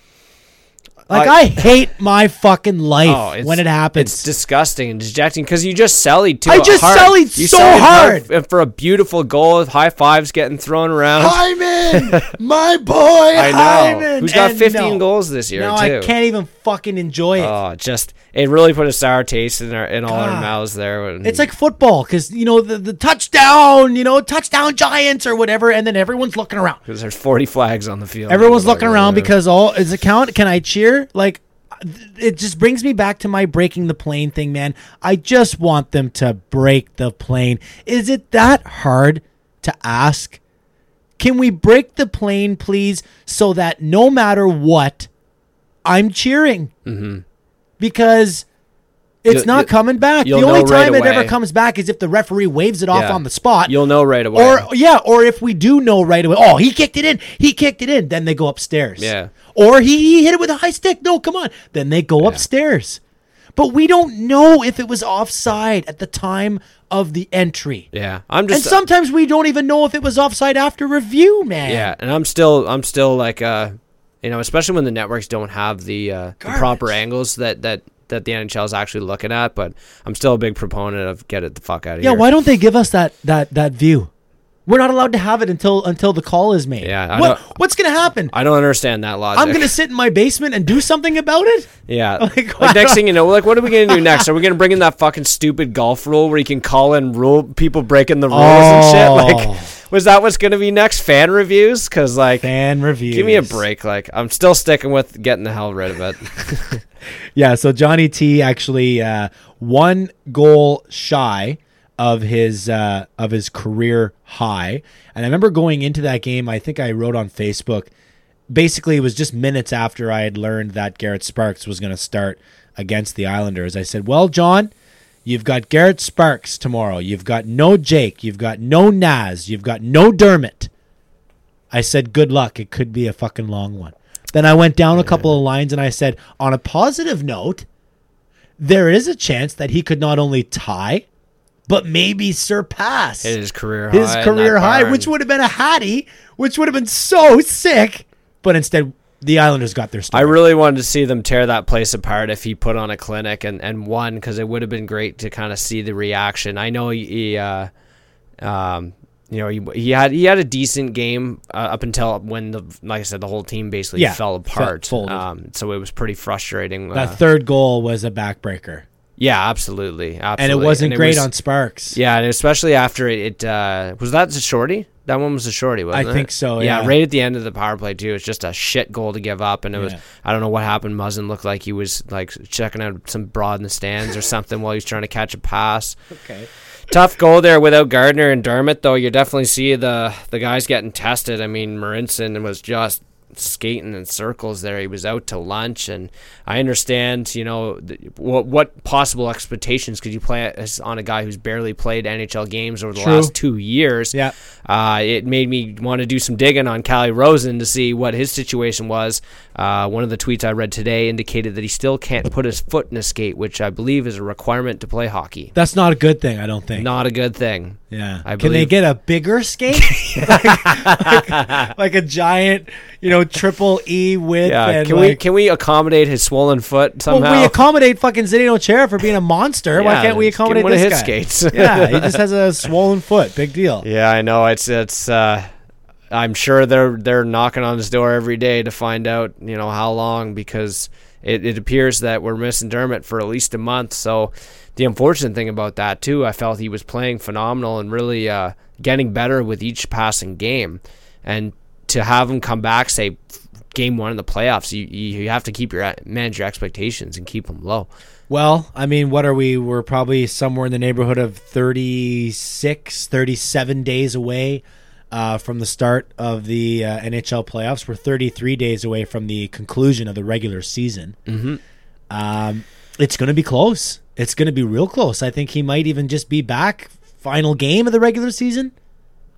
Like I, I- hate my fucking life Oh, when it happens. It's disgusting and dejecting because you just sellied too hard. I just hard. sellied You so sellied hard. f- for a beautiful goal. Of high fives getting thrown around. Hyman, my boy, I know. Hyman. Who's got And 15 no, goals this year No, too? I can't even fucking enjoy it. Oh, just it really put a sour taste in our in all our mouths there. when- It's like football because you know the, the touchdown, you know touchdown Giants or whatever, and then everyone's looking around. because there's 40 flags on the field. Everyone's looking around because all is it count? Can I cheer? Like it just brings me back to my breaking the plane thing, man. I just want them to break the plane. Is it that hard to ask? Can we break the plane, please, so that no matter what, I'm cheering? Mm-hmm. Because it's You'll- not coming back. The only know right time it ever comes back is if the referee waves it off Yeah. on the spot. you'll know right away. Or yeah, or if we do know right away, oh, he kicked it in, he kicked it in, then they go upstairs. Yeah. Or he, he hit it with a high stick. No, come on. Then they go upstairs. But we don't know if it was offside at the time of the entry. yeah, I'm just. And sometimes we don't even know if it was offside after review, man. yeah, and I'm still I'm still like uh, you know, especially when the networks don't have the uh, the proper angles that that that the NHL is actually looking at. But I'm still a big proponent of get it the fuck out of Yeah, here. Yeah, why don't they give us that that that view? We're not allowed to have it until until the call is made. Yeah, I What, what's going to happen? I don't understand that logic. I'm going to sit in my basement and do something about it? Yeah. Like, Like, next thing you know, like what are we gonna do next? Are we gonna bring in that fucking stupid golf rule where you can call in rule people breaking the rules and shit? Oh. Like, was that what's gonna be next? Fan reviews? Because like, Fan reviews. give me a break. Like, I'm still sticking with getting the hell rid of it. Yeah, so Johnny T actually uh, one goal shy of his uh, of his career high, and I remember going into that game. I think I wrote on Facebook. Basically, it was just minutes after I had learned that Garrett Sparks was going to start against the Islanders. I said, "Well, John, you've got Garrett Sparks tomorrow. You've got no Jake. You've got no Naz. You've got no Dermott. I said, "Good luck. It could be a fucking long one." Then I went down a couple of lines and I said, "On a positive note, there is a chance that he could not only tie, but maybe surpass his career his high. career high, barn. which would have been a hattie, which would have been so sick. But instead, the Islanders got their stuff. I really wanted to see them tear that place apart if he put on a clinic and, and won because it would have been great to kind of see the reaction. I know he, he uh, um, you know, he, he had he had a decent game uh, up until when the like I said the whole team basically Yeah, fell apart. um, so it was pretty frustrating. that uh, third goal was a backbreaker, yeah, absolutely, absolutely, and it wasn't And great was- on Sparks. Yeah, and especially after it, it uh, was that a shorty. That one was a shorty, wasn't it? I think so, yeah. right at the end of the power play too. It's just a shit goal to give up, and it was I don't know what happened. Muzzin looked like he was like checking out some broad in the stands or something while he was trying to catch a pass. Okay. Tough goal there without Gardiner and Dermott, though. You definitely see the the guys getting tested. I mean, Marincin was just skating in circles there. He was out to lunch, and I understand, you know, what what possible expectations could you play on a guy who's barely played NHL games over the True. last two years? Yeah. Uh, it made me want to do some digging on Calle Rosen to see what his situation was Uh, one of the tweets I read today indicated that he still can't put his foot in a skate, which I believe is a requirement to play hockey. That's not a good thing, I don't think. Not a good thing. Yeah. I Can they get a bigger skate? like, like- like a giant, you know, triple E width. Yeah, and can we can we accommodate his swollen foot somehow? well, we accommodate fucking Zdeno Chara for being a monster. Why can't we just give him accommodate one of his guy? skates. yeah, he just has a swollen foot. Big deal. Yeah, I know. It's it's. Uh, I'm sure they're they're knocking on his door every day to find out you know how long because it, it appears that we're missing Dermott for at least a month. So the unfortunate thing about that too, I felt he was playing phenomenal and really uh, getting better with each passing game, and to have him come back say game one in the playoffs, you you have to keep your manage your expectations and keep them low. Well, I mean, what are we? We're probably somewhere in the neighborhood of 36, 37 days away uh, from the start of the uh, NHL playoffs. We're 33 days away from the conclusion of the regular season. Mm-hmm. Um, it's going to be close. It's going to be real close. I think he might even just be back final game of the regular season.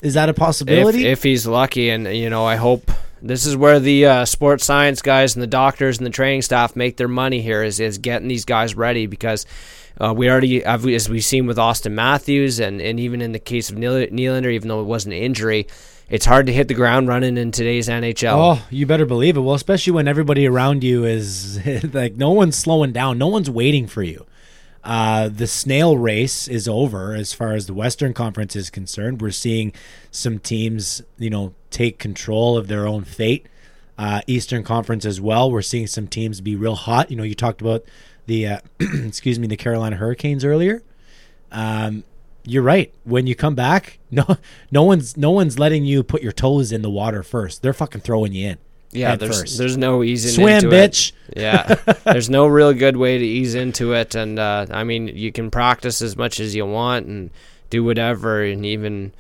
Is that a if, possibility? if he's lucky. And you know, I hope this is where the uh, sports science guys and the doctors and the training staff make their money here is is getting these guys ready because. Uh, we already, as we've seen with Auston Matthews, and, and even in the case of Nylander, even though it wasn't an injury, it's hard to hit the ground running in today's NHL. Oh, you better believe it. Well, especially when everybody around you is like no one's slowing down, no one's waiting for you. Uh, the snail race is over as far as the Western Conference is concerned. We're seeing some teams, you know, take control of their own fate. Uh, Eastern Conference as well. We're seeing some teams be real hot. You know, you talked about the uh, excuse me, the Carolina Hurricanes earlier. Um, you're right. When you come back, no, no one's no one's letting you put your toes in the water first. They're fucking throwing you in. yeah, there's first. there's no easing Swim, bitch. It. Yeah, there's no real good way to ease into it, and uh, I mean, you can practice as much as you want and do whatever, and even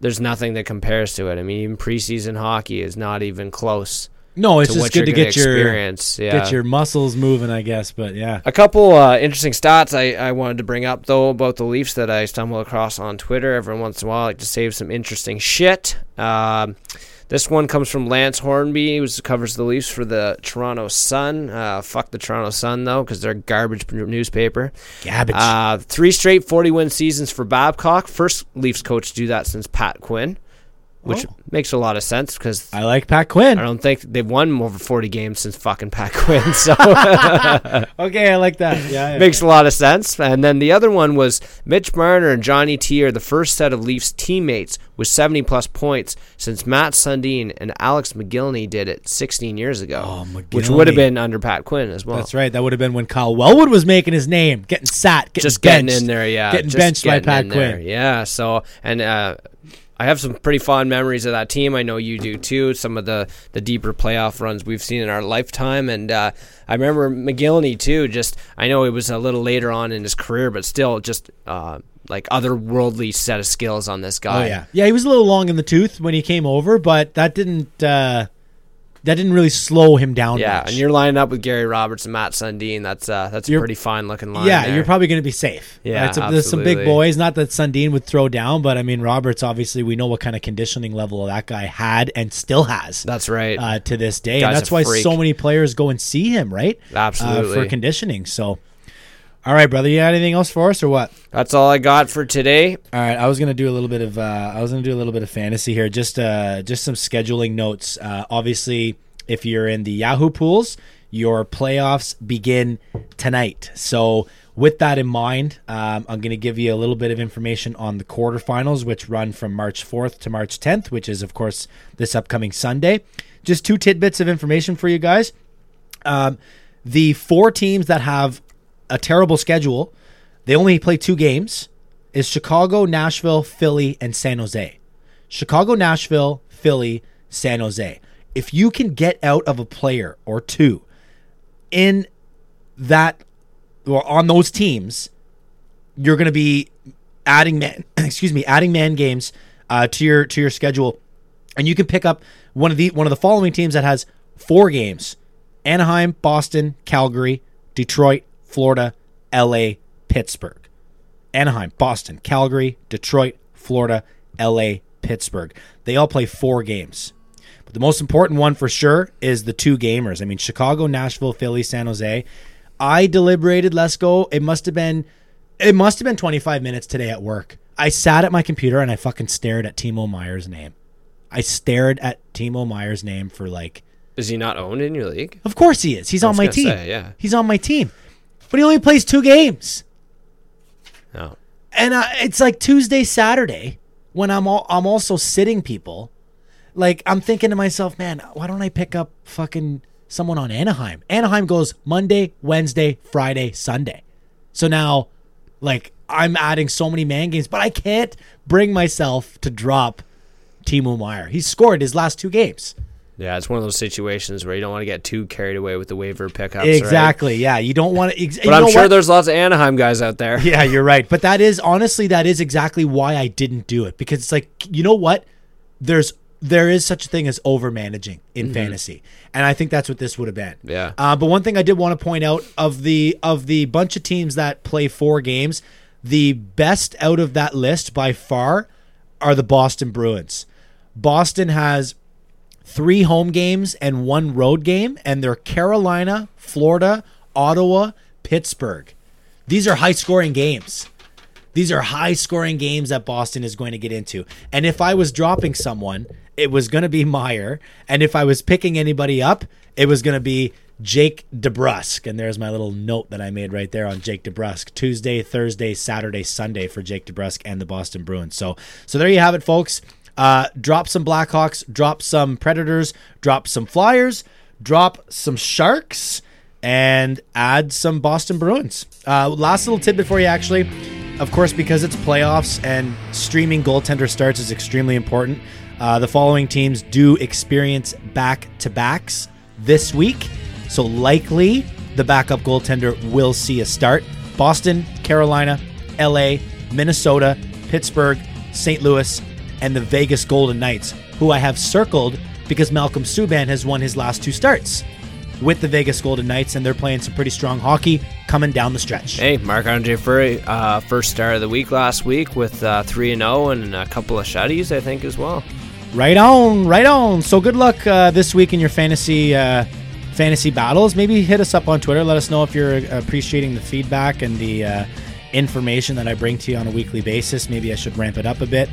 there's nothing that compares to it. I mean, even preseason hockey is not even close No, it's just good to get your experience. Yeah. get your muscles moving, I guess. But yeah, A couple uh, interesting stats I, I wanted to bring up though about the Leafs that I stumble across on Twitter every once in a while. I like to save some interesting shit. Um, this one comes from Lance Hornby, who covers the Leafs for the Toronto Sun. Uh, fuck the Toronto Sun though, because they're a garbage newspaper. Garbage. Uh, three straight 40 win seasons for Babcock. First Leafs coach to do that since Pat Quinn, which Oh. makes a lot of sense because I like Pat Quinn. I don't think they've won over 40 games since fucking Pat Quinn. So. Okay, I like that. Yeah, yeah. Makes a lot of sense. And then the other one was Mitch Marner and Johnny T are the first set of Leafs teammates with 70 plus points since Mats Sundin and Alex Mogilny did it 16 years ago, Oh, which would have been under Pat Quinn as well. That's right. That would have been when Kyle Wellwood was making his name, getting sat, getting Just benched, getting in there, yeah. getting just benched by Pat in there. Quinn. Yeah. So and uh, I have some pretty fond memories of that team. I know you do too. Some of the the deeper playoff runs we've seen in our lifetime, and uh, I remember Mogilny too. Just I know it was a little later on in his career, but still just. Uh, like otherworldly set of skills on this Oh guy. yeah, yeah. He was a little long in the tooth when he came over, but that didn't uh, that didn't really slow him down. Yeah, much. and you're lining up with Gary Roberts and Mats Sundin. That's uh, that's a You're- pretty fine looking line. yeah, there. you're probably going to be safe. Yeah, It's a- there's some big boys. Not that Sundin would throw down, but I mean Roberts. Obviously, we know what kind of conditioning level that guy had and still has. That's right. uh, to this day, Guy's and that's why freak. so many players go and see him, right? Uh, Absolutely. for conditioning. So, all right, brother, you got anything else for us or what? that's all I got for today. All right, I was gonna do a little bit of uh, I was gonna do a little bit of fantasy here, just uh, just some scheduling notes. Uh, obviously, if you're in the Yahoo pools, your playoffs begin tonight. So, with that in mind, um, I'm gonna give you a little bit of information on the quarterfinals, which run from March 4th to March 10th, which is of course this upcoming Sunday. Just two tidbits of information for you guys. Um, the four teams that have a terrible schedule, they only play two games, is Chicago, Nashville, Philly, and San Jose. Chicago, Nashville, Philly, San Jose. If you can get out of a player or two in that or on those teams, you're going to be adding man excuse me adding man games uh, to your to your schedule and you can pick up one of the one of the following teams that has four games Anaheim, Boston, Calgary, Detroit, Florida, LA, Pittsburgh. Anaheim, Boston, Calgary, Detroit, Florida, LA, Pittsburgh. They all play four games. But the most important one for sure is the two gamers. I mean, Chicago, Nashville, Philly, San Jose. I deliberated, let's go. It must have been it must have been 25 minutes today at work. I sat at my computer and I fucking stared at Timo Meier's name. I stared at Timo Meier's name for like Is he not owned in your league? Of course he is. He's on my team. say, yeah. He's on my team. But he only plays two games. No. and uh, it's like Tuesday, Saturday when I'm all, I'm also sitting people. Like I'm thinking to myself, man, why don't I pick up fucking someone on Anaheim? Anaheim goes Monday, Wednesday, Friday, Sunday. So now, like I'm adding so many man games, but I can't bring myself to drop Timo Meier. He scored his last two games. Yeah, it's one of those situations where you don't want to get too carried away with the waiver pickups. right? Exactly. Yeah, you don't want to. Ex- But I'm sure there's lots of Anaheim guys out there. Yeah, you're right. But that is honestly that is exactly why I didn't do it because it's like you know what? There's there is such a thing as over managing in fantasy, and I think that's what this would have been. Yeah. Uh, but one thing I did want to point out of the of the bunch of teams that play four games, the best out of that list by far are the Boston Bruins. Boston has three home games and one road game, and they're Carolina, Florida, Ottawa, Pittsburgh. These are high scoring games. These are high scoring games that Boston is going to get into. And if I was dropping someone, it was going to be Meier. And if I was picking anybody up, it was going to be Jake DeBrusk. And there's my little note that I made right there on Jake DeBrusk. Tuesday, Thursday, Saturday, Sunday for Jake DeBrusk and the Boston Bruins. So, so there you have it, folks. Uh, drop some Blackhawks, drop some Predators, drop some Flyers, drop some Sharks, and add some Boston Bruins. Uh, last little tidbit for you, actually. Of course, because it's playoffs and streaming goaltender starts is extremely important. Uh, the following teams do experience back to backs this week. So, likely the backup goaltender will see a start. Boston, Carolina, LA, Minnesota, Pittsburgh, St. Louis, and the Vegas Golden Knights, who I have circled because Malcolm Subban has won his last two starts with the Vegas Golden Knights, and they're playing some pretty strong hockey coming down the stretch. Hey, Marc-Andre Fleury, uh, first star of the week last week with uh, 3 and 0 and a couple of shutties, I think, as well. Right on, right on. So good luck uh, this week in your fantasy uh, fantasy battles. Maybe hit us up on Twitter. Let us know if you're appreciating the feedback and the uh, information that I bring to you on a weekly basis. Maybe I should ramp it up a bit,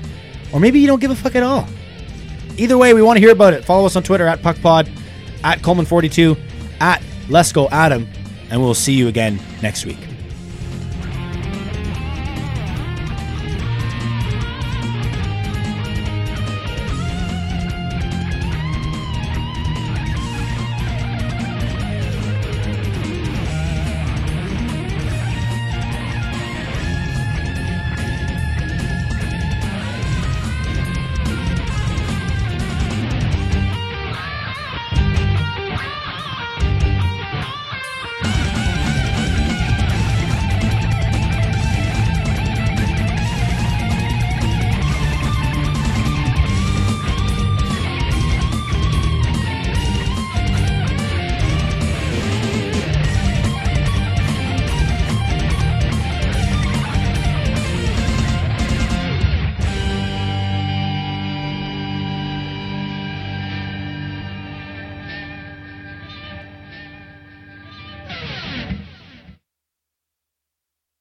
or maybe you don't give a fuck at all. Either way, we want to hear about it. Follow us on Twitter at PuckPod, at Coleman42, at Let's Go Adam, and we'll see you again next week.